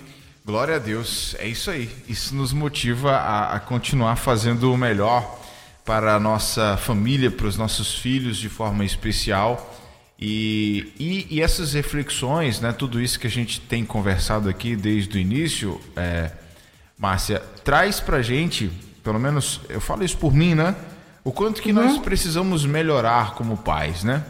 Glória a Deus. É isso aí. Isso nos motiva a, a continuar fazendo o melhor para a nossa família, para os nossos filhos de forma especial. E, e, e, essas reflexões, né, tudo isso que a gente tem conversado aqui desde o início, é, Márcia, traz para gente, pelo menos eu falo isso por mim, né? O quanto que uhum. nós precisamos melhorar como pais, né?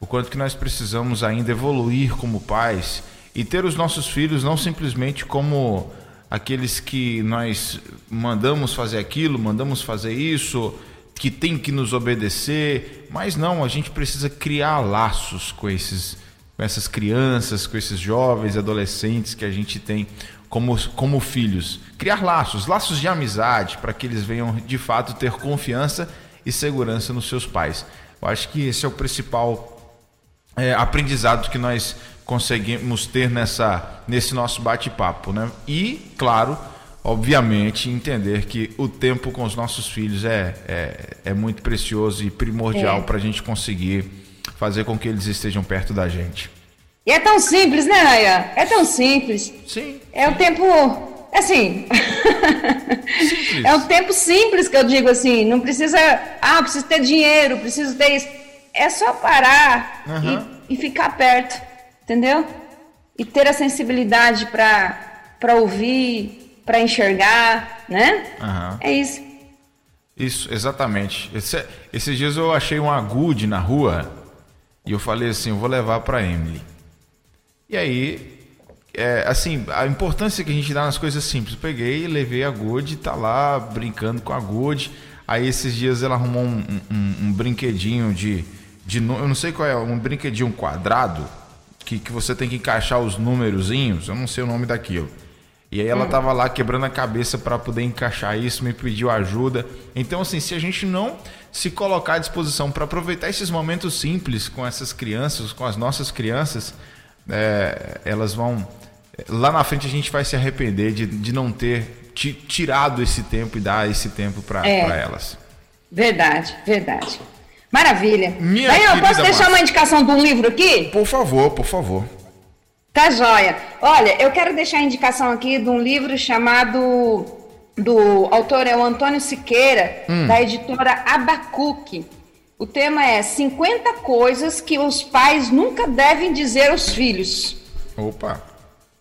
O quanto que nós precisamos ainda evoluir como pais e ter os nossos filhos não simplesmente como aqueles que nós mandamos fazer aquilo, mandamos fazer isso, que tem que nos obedecer, mas não, a gente precisa criar laços com esses com essas crianças, com esses jovens, adolescentes que a gente tem como, como filhos. Criar laços, laços de amizade, para que eles venham de fato ter confiança e segurança nos seus pais. Eu acho que esse é o principal é, aprendizado que nós conseguimos ter nessa, nesse nosso bate-papo, né? E, claro, obviamente, entender que o tempo com os nossos filhos é, é, é muito precioso e primordial é. para a gente conseguir fazer com que eles estejam perto da gente. E é tão simples, né, Raya? É tão simples. Sim. É sim. o tempo. Assim. é um tempo simples que eu digo assim. Não precisa. Ah, preciso ter dinheiro, preciso ter isso. É só parar uhum. e, e ficar perto entendeu? E ter a sensibilidade para ouvir, para enxergar, né? Uhum. É isso. Isso, exatamente. Esse, esses dias eu achei um agude na rua e eu falei assim, eu vou levar para Emily. E aí, é, assim, a importância que a gente dá nas coisas simples. Eu peguei, levei a Good, tá lá brincando com a Good. Aí esses dias ela arrumou um, um, um brinquedinho de, de, eu não sei qual é, um brinquedinho quadrado que, que você tem que encaixar os númerozinhos, eu não sei o nome daquilo. E aí ela hum. lá quebrando a cabeça para poder encaixar isso, me pediu ajuda. Então, assim, se a gente não se colocar à disposição para aproveitar esses momentos simples com essas crianças, com as nossas crianças, é, elas vão. Lá na frente a gente vai se arrepender de, de não ter tirado esse tempo e dar esse tempo para é, elas. Verdade, verdade. Maravilha. Minha Aí eu posso deixar uma indicação de um livro aqui? Por favor, por favor. Tá joia. Olha, eu quero deixar a indicação aqui de um livro chamado. Do autor é o Antônio Siqueira, hum. da editora Abacuque. O tema é 50 coisas que os pais nunca devem dizer aos filhos. Opa!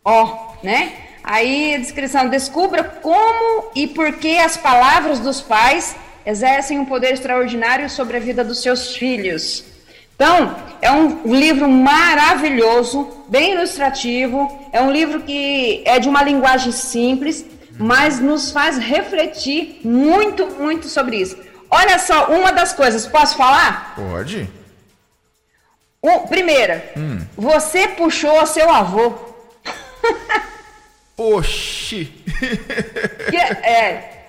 Ó, né? Aí a descrição: descubra como e por que as palavras dos pais exercem um poder extraordinário sobre a vida dos seus filhos. Então, é um livro maravilhoso, bem ilustrativo, é um livro que é de uma linguagem simples, mas nos faz refletir muito, muito sobre isso. Olha só, uma das coisas, posso falar? Pode. Um, primeira, hum. você puxou seu avô. Oxi! é, é.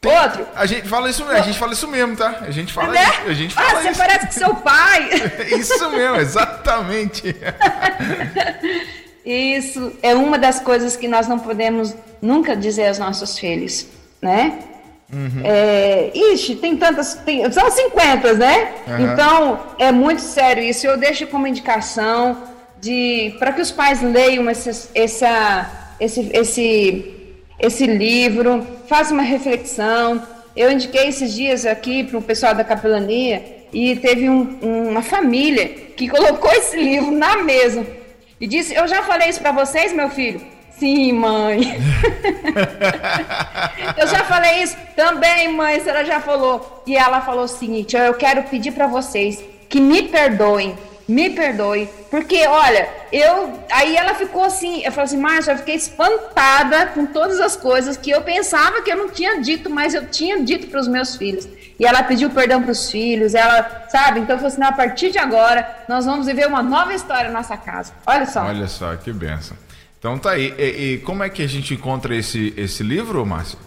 Tem, Outro. A gente fala isso mesmo, a gente fala isso mesmo, tá? A gente fala, né? a gente fala ah, você parece que seu pai. isso mesmo, exatamente. isso é uma das coisas que nós não podemos nunca dizer aos nossos filhos, né? Uhum. É, ixi, tem tantas. Tem, são 50, né? Uhum. Então, é muito sério isso. Eu deixo como indicação de para que os pais leiam esse, essa, esse, esse, esse livro, façam uma reflexão. Eu indiquei esses dias aqui para o pessoal da capelania e teve um, uma família que colocou esse livro na mesa e disse: Eu já falei isso para vocês, meu filho. Sim, mãe. eu já falei isso também, mãe. Ela já falou. E ela falou o seguinte: eu quero pedir para vocês que me perdoem. Me perdoe, porque olha, eu. Aí ela ficou assim, eu falei assim, Márcia, eu fiquei espantada com todas as coisas que eu pensava que eu não tinha dito, mas eu tinha dito para os meus filhos. E ela pediu perdão para os filhos, ela, sabe? Então eu falei assim, a partir de agora, nós vamos viver uma nova história na nossa casa. Olha só. Olha só, que benção. Então tá aí. E, e, como é que a gente encontra esse, esse livro, Márcia?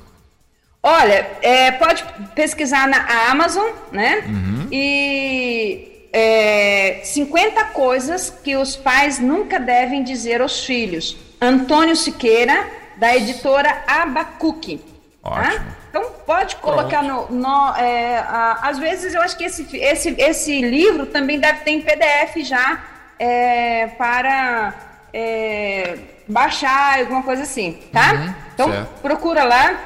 Olha, é, pode pesquisar na Amazon, né? Uhum. E é, 50 coisas que os pais nunca devem dizer aos filhos. Antônio Siqueira, da editora Abacuque. Tá? Ótimo. Tá? Então pode colocar Pronto. no. no é, a, às vezes eu acho que esse, esse, esse livro também deve ter em PDF já é, para é, baixar, alguma coisa assim, tá? Uhum, então certo. procura lá,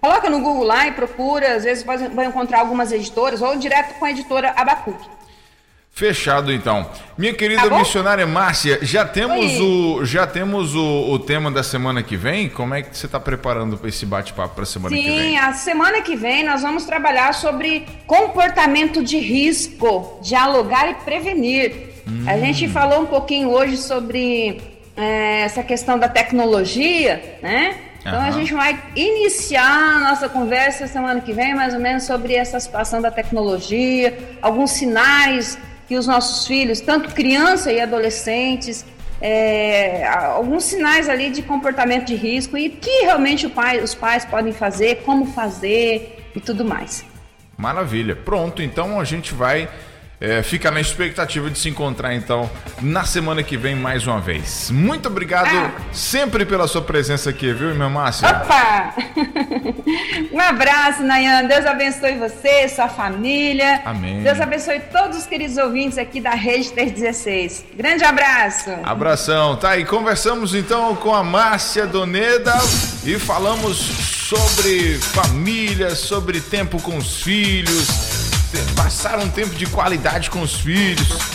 coloca no Google lá e procura, às vezes vai encontrar algumas editoras ou direto com a editora Abacuque. Fechado então. Minha querida tá missionária Márcia, já temos o já temos o, o, tema da semana que vem? Como é que você está preparando esse bate-papo para a semana Sim, que vem? Sim, a semana que vem nós vamos trabalhar sobre comportamento de risco, dialogar e prevenir. Hum. A gente falou um pouquinho hoje sobre é, essa questão da tecnologia, né? Então uhum. a gente vai iniciar a nossa conversa semana que vem, mais ou menos, sobre essa situação da tecnologia, alguns sinais que os nossos filhos, tanto criança e adolescentes, é, alguns sinais ali de comportamento de risco e que realmente pai, os pais podem fazer, como fazer e tudo mais. Maravilha. Pronto, então a gente vai é, fica na expectativa de se encontrar então na semana que vem mais uma vez. Muito obrigado ah. sempre pela sua presença aqui, viu, meu Márcio? Opa! um abraço, Nayan. Deus abençoe você, sua família. Amém. Deus abençoe todos os queridos ouvintes aqui da Rede 316. Grande abraço. Abração. Tá, e conversamos então com a Márcia Doneda e falamos sobre família, sobre tempo com os filhos passar um tempo de qualidade com os filhos.